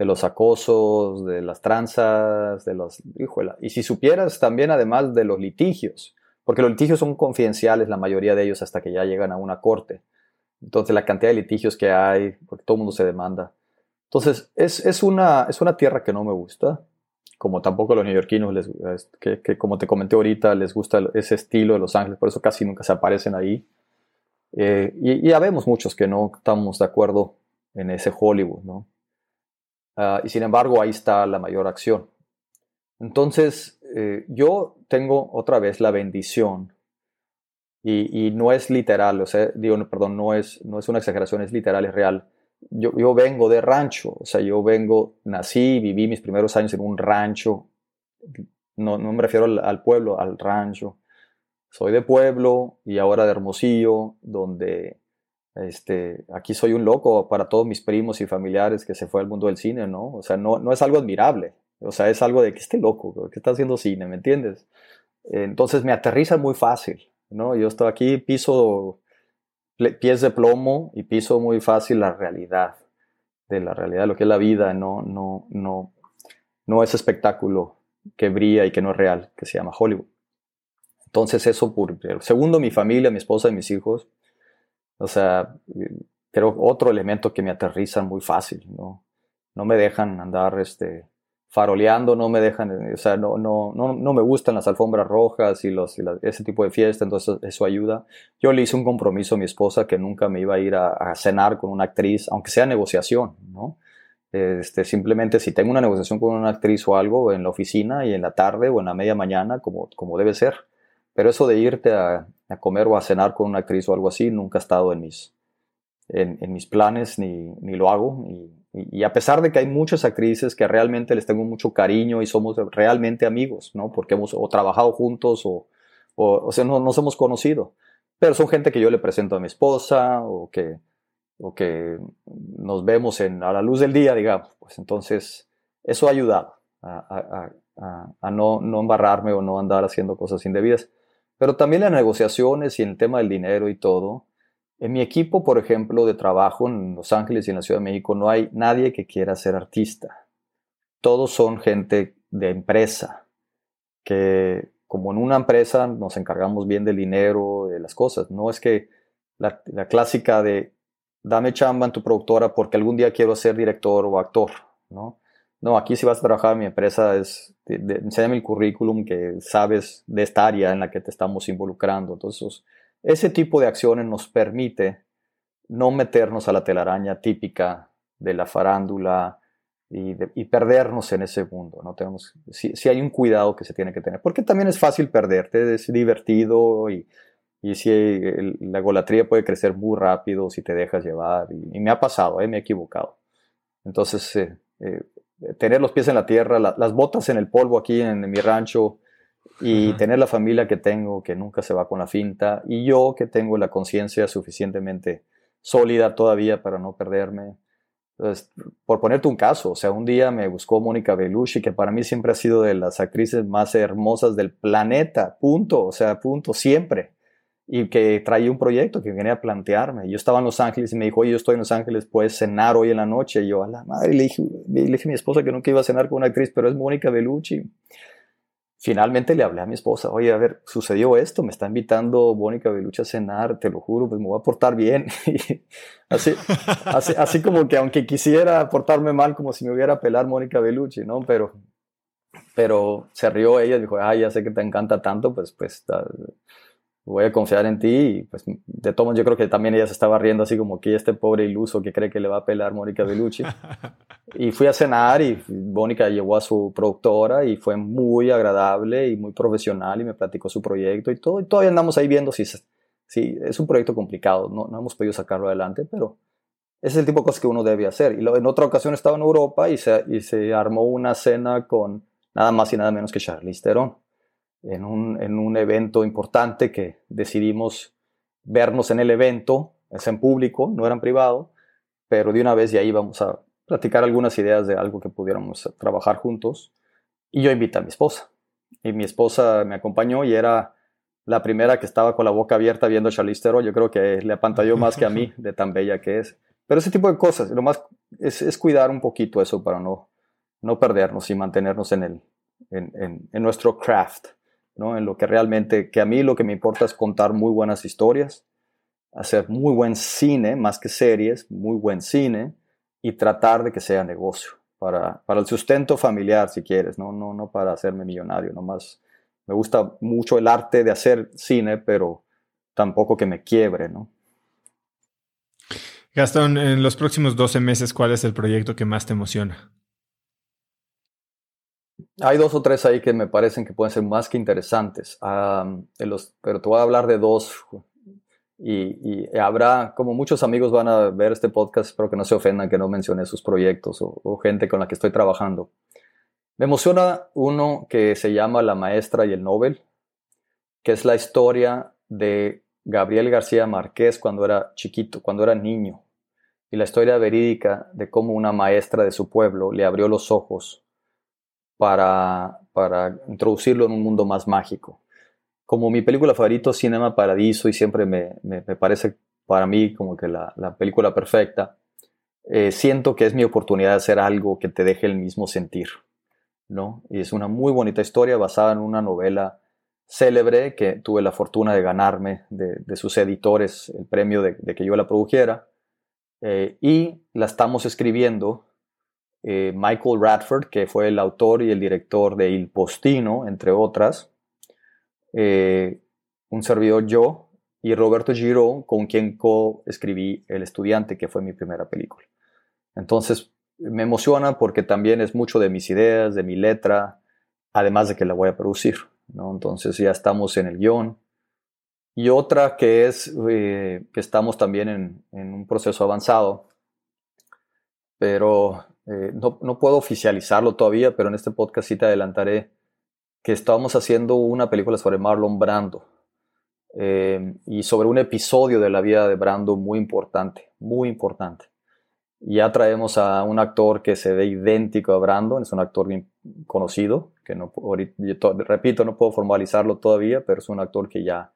de los acosos, de las tranzas, de los... Híjole. Y si supieras también además de los litigios, porque los litigios son confidenciales, la mayoría de ellos hasta que ya llegan a una corte. Entonces la cantidad de litigios que hay, porque todo el mundo se demanda. Entonces es, es, una, es una tierra que no me gusta como tampoco a los neoyorquinos, les, que, que, como te comenté ahorita, les gusta ese estilo de Los Ángeles, por eso casi nunca se aparecen ahí. Eh, y, ya vemos muchos que no estamos de acuerdo en ese Hollywood, ¿no? Ah, y sin embargo, ahí está la mayor acción. Entonces, eh, yo tengo otra vez la bendición, y, y, no es literal, o sea, digo, perdón, no es, no es una exageración, es literal, es real yo, yo, vengo de rancho, o sea, yo vengo, nací, viví mis primeros años en un rancho, no, no me refiero al, pueblo, al rancho. Soy de pueblo y ahora de Hermosillo, donde este, aquí soy un loco para todos mis primos y familiares que se fue al mundo del cine, ¿no? O sea, no, no es algo admirable, o sea, es algo de que esté loco, que está haciendo cine, ¿me entiendes? Entonces me aterriza muy fácil, ¿no? Yo estoy aquí, piso pies de plomo y piso muy fácil la realidad, de la realidad, lo que es la vida, no, no, no, no ese espectáculo que brilla y que no es real, que se llama Hollywood. Entonces eso por segundo mi familia, mi esposa y mis hijos, o sea, creo otro elemento que me aterriza muy fácil, ¿no? No me dejan andar este, faroleando, no me dejan, o sea, no, no, no, no me gustan las alfombras rojas y, los, ese tipo de fiesta, entonces eso ayuda. Yo le hice un compromiso a mi esposa que nunca me iba a ir a, cenar con una actriz, aunque sea negociación, ¿no? Este, simplemente si tengo una negociación con una actriz o algo en la oficina y en la tarde o en la media mañana, como, como debe ser. Pero eso de irte a, comer o a cenar con una actriz o algo así, nunca ha estado en mis, en, mis planes ni, ni lo hago. Y, y, a pesar de que hay muchas actrices que realmente les tengo mucho cariño y somos realmente amigos, ¿no? Porque hemos o trabajado juntos o, o, sea, no, nos hemos conocido. Pero son gente que yo le presento a mi esposa o que, o que nos vemos en, a la luz del día, digamos. Pues entonces, eso ha ayudado a, a, a, no, no embarrarme o no andar haciendo cosas indebidas. Pero también las negociaciones y el tema del dinero y todo, en mi equipo, por ejemplo, de trabajo en Los Ángeles y en la Ciudad de México, no hay nadie que quiera ser artista. Todos son gente de empresa, que como en una empresa nos encargamos bien del dinero, de las cosas. No es que la, clásica de dame chamba en tu productora porque algún día quiero ser director o actor, ¿no? No, aquí si vas a trabajar en mi empresa es, enséñame el currículum que sabes de esta área en la que te estamos involucrando. Entonces, ese tipo de acciones nos permite no meternos a la telaraña típica de la farándula y, perdernos en ese mundo. ¿no? Tenemos, si, hay un cuidado que se tiene que tener, porque también es fácil perderte, es divertido y, y si la golatría puede crecer muy rápido si te dejas llevar. Y, me ha pasado, ¿eh? me he equivocado. Entonces, eh, eh, tener los pies en la tierra, las botas en el polvo aquí en, mi rancho y tener la familia que tengo que nunca se va con la finta y yo que tengo la conciencia suficientemente sólida todavía para no perderme. Entonces, por ponerte un caso, o sea, un día me buscó Mónica Belushi, que para mí siempre ha sido de las actrices más hermosas del planeta, punto, o sea, punto, siempre. Y que traía un proyecto que venía a plantearme. Yo estaba en Los Ángeles y me dijo, oye, yo estoy en Los Ángeles, puedes cenar hoy en la noche. Y yo, a la madre, le dije, le dije a mi esposa que nunca iba a cenar con una actriz, pero es Mónica Belushi finalmente le hablé a mi esposa, oye, a ver, sucedió esto, me está invitando Mónica Belucha a cenar, te lo juro, pues me voy a portar bien. así, así, así, como que aunque quisiera portarme mal, como si me hubiera a pelar Mónica Belucci, ¿no? Pero, pero se rió ella dijo, ay, ya sé que te encanta tanto, pues, pues, voy a confiar en ti y pues de todos yo creo que también ella se estaba riendo así como que este pobre iluso que cree que le va a pelar Mónica Bellucci. Y fui a cenar y Mónica llevó a su productora y fue muy agradable y muy profesional y me platicó su proyecto y todo y todavía andamos ahí viendo si, si es un proyecto complicado no, no hemos podido sacarlo adelante pero ese es el tipo de cosas que uno debe hacer. Y en otra ocasión estaba en Europa y se, y se armó una cena con nada más y nada menos que Charlize Theron en un, en un evento importante que decidimos vernos en el evento, es en público, no era en privado, pero de una vez ya íbamos a platicar algunas ideas de algo que pudiéramos trabajar juntos. Y yo invité a mi esposa. Y mi esposa me acompañó y era la primera que estaba con la boca abierta viendo a Charlize Yo creo que le apantalló más que a mí, de tan bella que es. Pero ese tipo de cosas, lo más es, es cuidar un poquito eso para no, no perdernos y mantenernos en, el, en, en, en nuestro craft. En lo que realmente, que a mí lo que me importa es contar muy buenas historias, hacer muy buen cine, más que series, muy buen cine, y tratar de que sea negocio, para, para el sustento familiar, si quieres, ¿no? No, no para hacerme millonario, nomás. Me gusta mucho el arte de hacer cine, pero tampoco que me quiebre, ¿no? Gastón, en los próximos 12 meses, ¿cuál es el proyecto que más te emociona? Hay dos o tres ahí que me parecen que pueden ser más que interesantes, los, pero te voy a hablar de dos y, habrá, como muchos amigos van a ver este podcast, espero que no se ofendan que no mencione sus proyectos o, gente con la que estoy trabajando. Me emociona uno que se llama La Maestra y el Nobel, que es la historia de Gabriel García Márquez cuando era chiquito, cuando era niño, y la historia verídica de cómo una maestra de su pueblo le abrió los ojos para, para introducirlo en un mundo más mágico. Como mi película favorito, Cinema Paradiso, y siempre me, me, parece para mí como que la, la película perfecta, eh, siento que es mi oportunidad de hacer algo que te deje el mismo sentir. ¿no? Y es una muy bonita historia basada en una novela célebre que tuve la fortuna de ganarme de, de sus editores el premio de, de, que yo la produjera. Eh, y la estamos escribiendo eh, Michael Radford, que fue el autor y el director de Il Postino, entre otras, eh, un servidor yo y Roberto Giro, con quien co-escribí El Estudiante, que fue mi primera película. Entonces, me emociona porque también es mucho de mis ideas, de mi letra, además de que la voy a producir. ¿no? Entonces ya estamos en el guion. Y otra que es eh, que estamos también en, en, un proceso avanzado, pero eh, no, puedo oficializarlo todavía, pero en este podcast te adelantaré que estábamos haciendo una película sobre Marlon Brando eh, y sobre un episodio de la vida de Brando muy importante, muy importante. Ya traemos a un actor que se ve idéntico a Brando, es un actor bien conocido, que no, repito, no puedo formalizarlo todavía, pero es un actor que ya,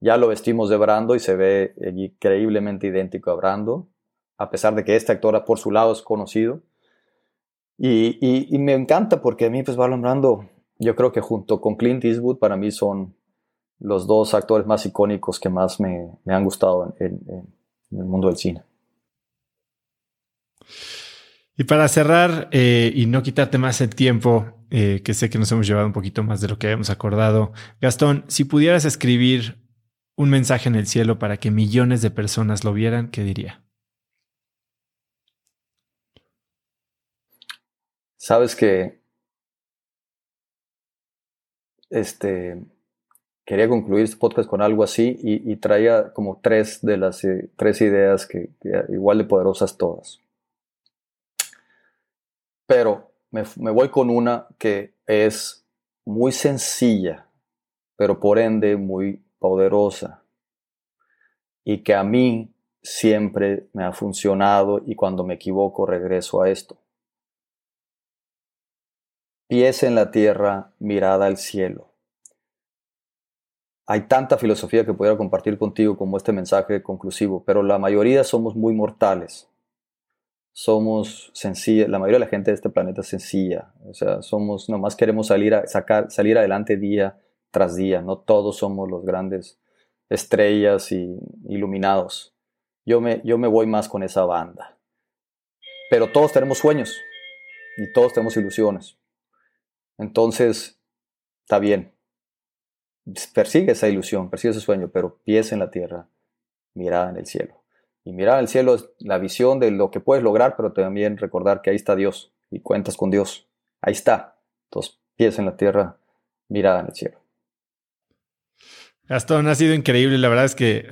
ya lo vestimos de Brando y se ve increíblemente idéntico a Brando, a pesar de que este actor por su lado es conocido. Y, me encanta porque a mí pues va Brando, yo creo que junto con Clint Eastwood para mí son los dos actores más icónicos que más me, han gustado en, el mundo del cine. Y para cerrar eh, y no quitarte más el tiempo, eh, que sé que nos hemos llevado un poquito más de lo que habíamos acordado, Gastón, si pudieras escribir un mensaje en el cielo para que millones de personas lo vieran, ¿qué diría? Sabes que este, quería concluir este podcast con algo así y, traía como tres de las eh, tres ideas que, igual de poderosas todas. Pero me, me, voy con una que es muy sencilla, pero por ende muy poderosa y que a mí siempre me ha funcionado y cuando me equivoco regreso a esto. Pies en la tierra, mirada al cielo. Hay tanta filosofía que pudiera compartir contigo como este mensaje conclusivo, pero la mayoría somos muy mortales. Somos sencilla, la mayoría de la gente de este planeta es sencilla. O sea, somos, nomás queremos salir a sacar, salir adelante día tras día. No todos somos los grandes estrellas y iluminados. Yo me, yo me voy más con esa banda. Pero todos tenemos sueños y todos tenemos ilusiones. Entonces, está bien, persigue esa ilusión, persigue ese sueño, pero pies en la tierra, mirada en el cielo. Y mirar al cielo es la visión de lo que puedes lograr, pero también recordar que ahí está Dios y cuentas con Dios. Ahí está. Entonces, pies en la tierra, mirada en el cielo. Gastón, ha sido increíble. La verdad es que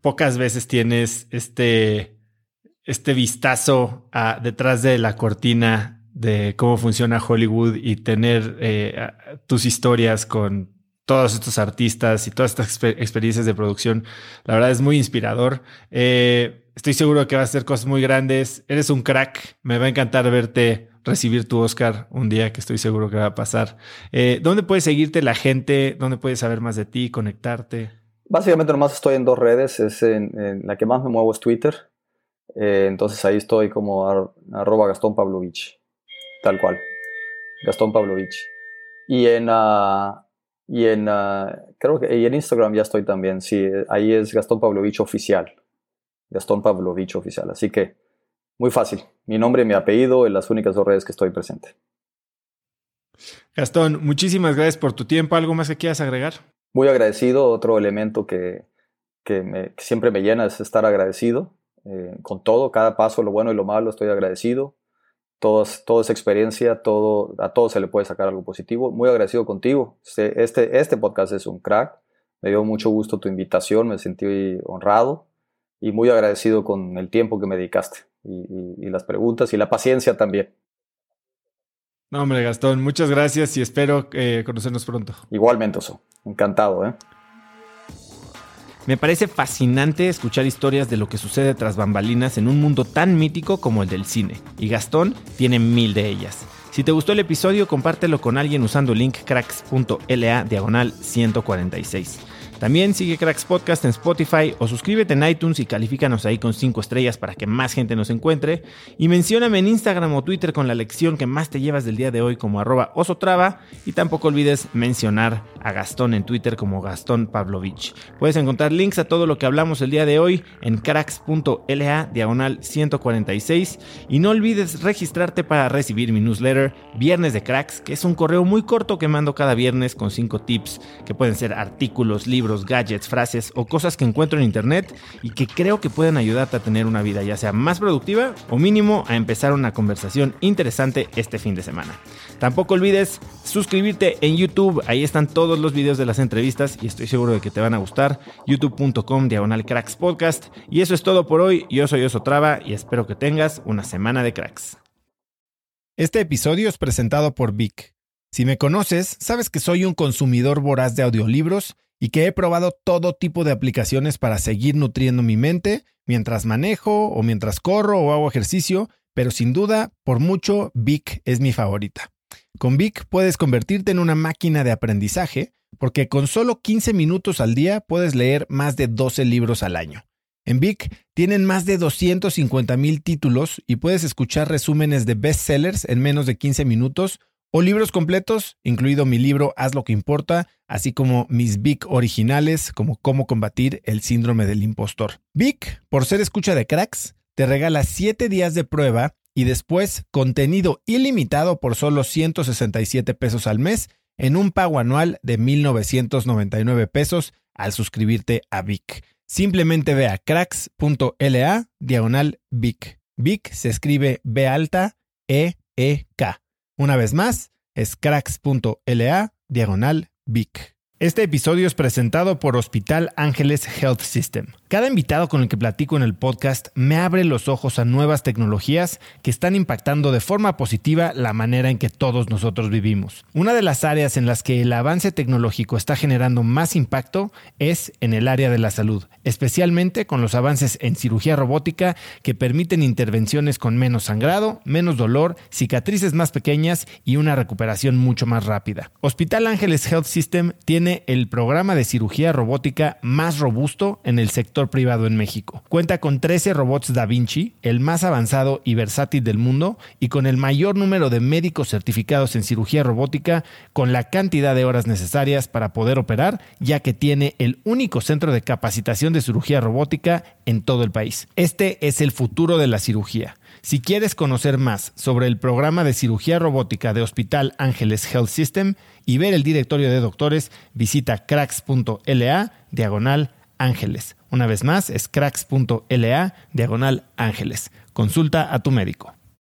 pocas veces tienes este, este vistazo detrás de la cortina de cómo funciona Hollywood y tener eh, tus historias con todos estos artistas y todas estas experiencias de producción. La verdad es muy inspirador. Eh, estoy seguro que va a ser cosas muy grandes. Eres un crack. Me va a encantar verte recibir tu Oscar un día que estoy seguro que va a pasar. Eh, ¿Dónde puede seguirte la gente? ¿Dónde puedes saber más de ti, conectarte? Básicamente nomás estoy en dos redes. Es en, la que más me muevo es Twitter. Entonces ahí estoy como arroba Gastón Pavlovich. Tal cual. Gastón Pavlovich. Y en, uh, y en, ah, creo que y en Instagram ya estoy también, sí, ahí es Gastón Pavlovich Oficial. Gastón Pavlovich Oficial. Así que, muy fácil. Mi nombre y mi apellido en las únicas dos redes que estoy presente. Gastón, muchísimas gracias por tu tiempo. ¿Algo más que quieras agregar? Muy agradecido. Otro elemento que, que, siempre me llena es estar agradecido. Eh, con todo, cada paso, lo bueno y lo malo, estoy agradecido toda esa experiencia, todo, a todos se le puede sacar algo positivo. Muy agradecido contigo. Este, este, este podcast es un crack. Me dio mucho gusto tu invitación, me sentí honrado y muy agradecido con el tiempo que me dedicaste y, las preguntas y la paciencia también. No, hombre, Gastón, muchas gracias y espero eh, conocernos pronto. Igualmente, Oso. Encantado, ¿eh? Me parece fascinante escuchar historias de lo que sucede tras bambalinas en un mundo tan mítico como el del cine, y Gastón tiene mil de ellas. Si te gustó el episodio, compártelo con alguien usando el link diagonal 146. También sigue Cracks Podcast en Spotify o suscríbete en iTunes y califícanos ahí con 5 estrellas para que más gente nos encuentre. Y mencióname en Instagram o Twitter con la lección que más te llevas del día de hoy como arroba osotrava. Y tampoco olvides mencionar a Gastón en Twitter como Gastón Pavlovich. Puedes encontrar links a todo lo que hablamos el día de hoy en cracks.la diagonal 146. Y no olvides registrarte para recibir mi newsletter Viernes de Cracks, que es un correo muy corto que mando cada viernes con 5 tips que pueden ser artículos, libros, gadgets, frases o cosas que encuentro en internet y que creo que pueden ayudarte a tener una vida ya sea más productiva o mínimo a empezar una conversación interesante este fin de semana. Tampoco olvides suscribirte en YouTube, ahí están todos los videos de las entrevistas y estoy seguro de que te van a gustar. youtube.com diagonal cracks podcast. Y eso es todo por hoy, yo soy Oso Traba y espero que tengas una semana de cracks. Este episodio es presentado por Vic. Si me conoces, sabes que soy un consumidor voraz de audiolibros y que he probado todo tipo de aplicaciones para seguir nutriendo mi mente mientras manejo o mientras corro o hago ejercicio, pero sin duda, por mucho, Vic es mi favorita. Con Vic puedes convertirte en una máquina de aprendizaje porque con solo 15 minutos al día puedes leer más de 12 libros al año. En Vic tienen más de 250 mil títulos y puedes escuchar resúmenes de bestsellers en menos de 15 minutos o libros completos, incluido mi libro Haz lo que importa, así como mis Vic originales como Cómo combatir el síndrome del impostor. Vic, por ser escucha de cracks, te regala 7 días de prueba y después contenido ilimitado por solo 167 pesos al mes en un pago anual de 1.999 pesos al suscribirte a Vic. Simplemente ve a cracks.la diagonal Vic. Vic se escribe B alta E E K. Una vez más, es cracks.la diagonal. Este episodio es presentado por Hospital Ángeles Health System. Cada invitado con el que platico en el podcast me abre los ojos a nuevas tecnologías que están impactando de forma positiva la manera en que todos nosotros vivimos. Una de las áreas en las que el avance tecnológico está generando más impacto es en el área de la salud, especialmente con los avances en cirugía robótica que permiten intervenciones con menos sangrado, menos dolor, cicatrices más pequeñas y una recuperación mucho más rápida. Hospital Ángeles Health System tiene el programa de cirugía robótica más robusto en el privado en México. Cuenta con 13 robots Da Vinci, el más avanzado y versátil del mundo, y con el mayor número de médicos certificados en cirugía robótica, con la cantidad de horas necesarias para poder operar, ya que tiene el único centro de capacitación de cirugía robótica en todo el país. Este es el futuro de la cirugía. Si quieres conocer más sobre el programa de cirugía robótica de Hospital Ángeles Health System y ver el directorio de doctores, visita cracks.la diagonal ángeles. Una vez más, es cracks.la diagonal ángeles. Consulta a tu médico.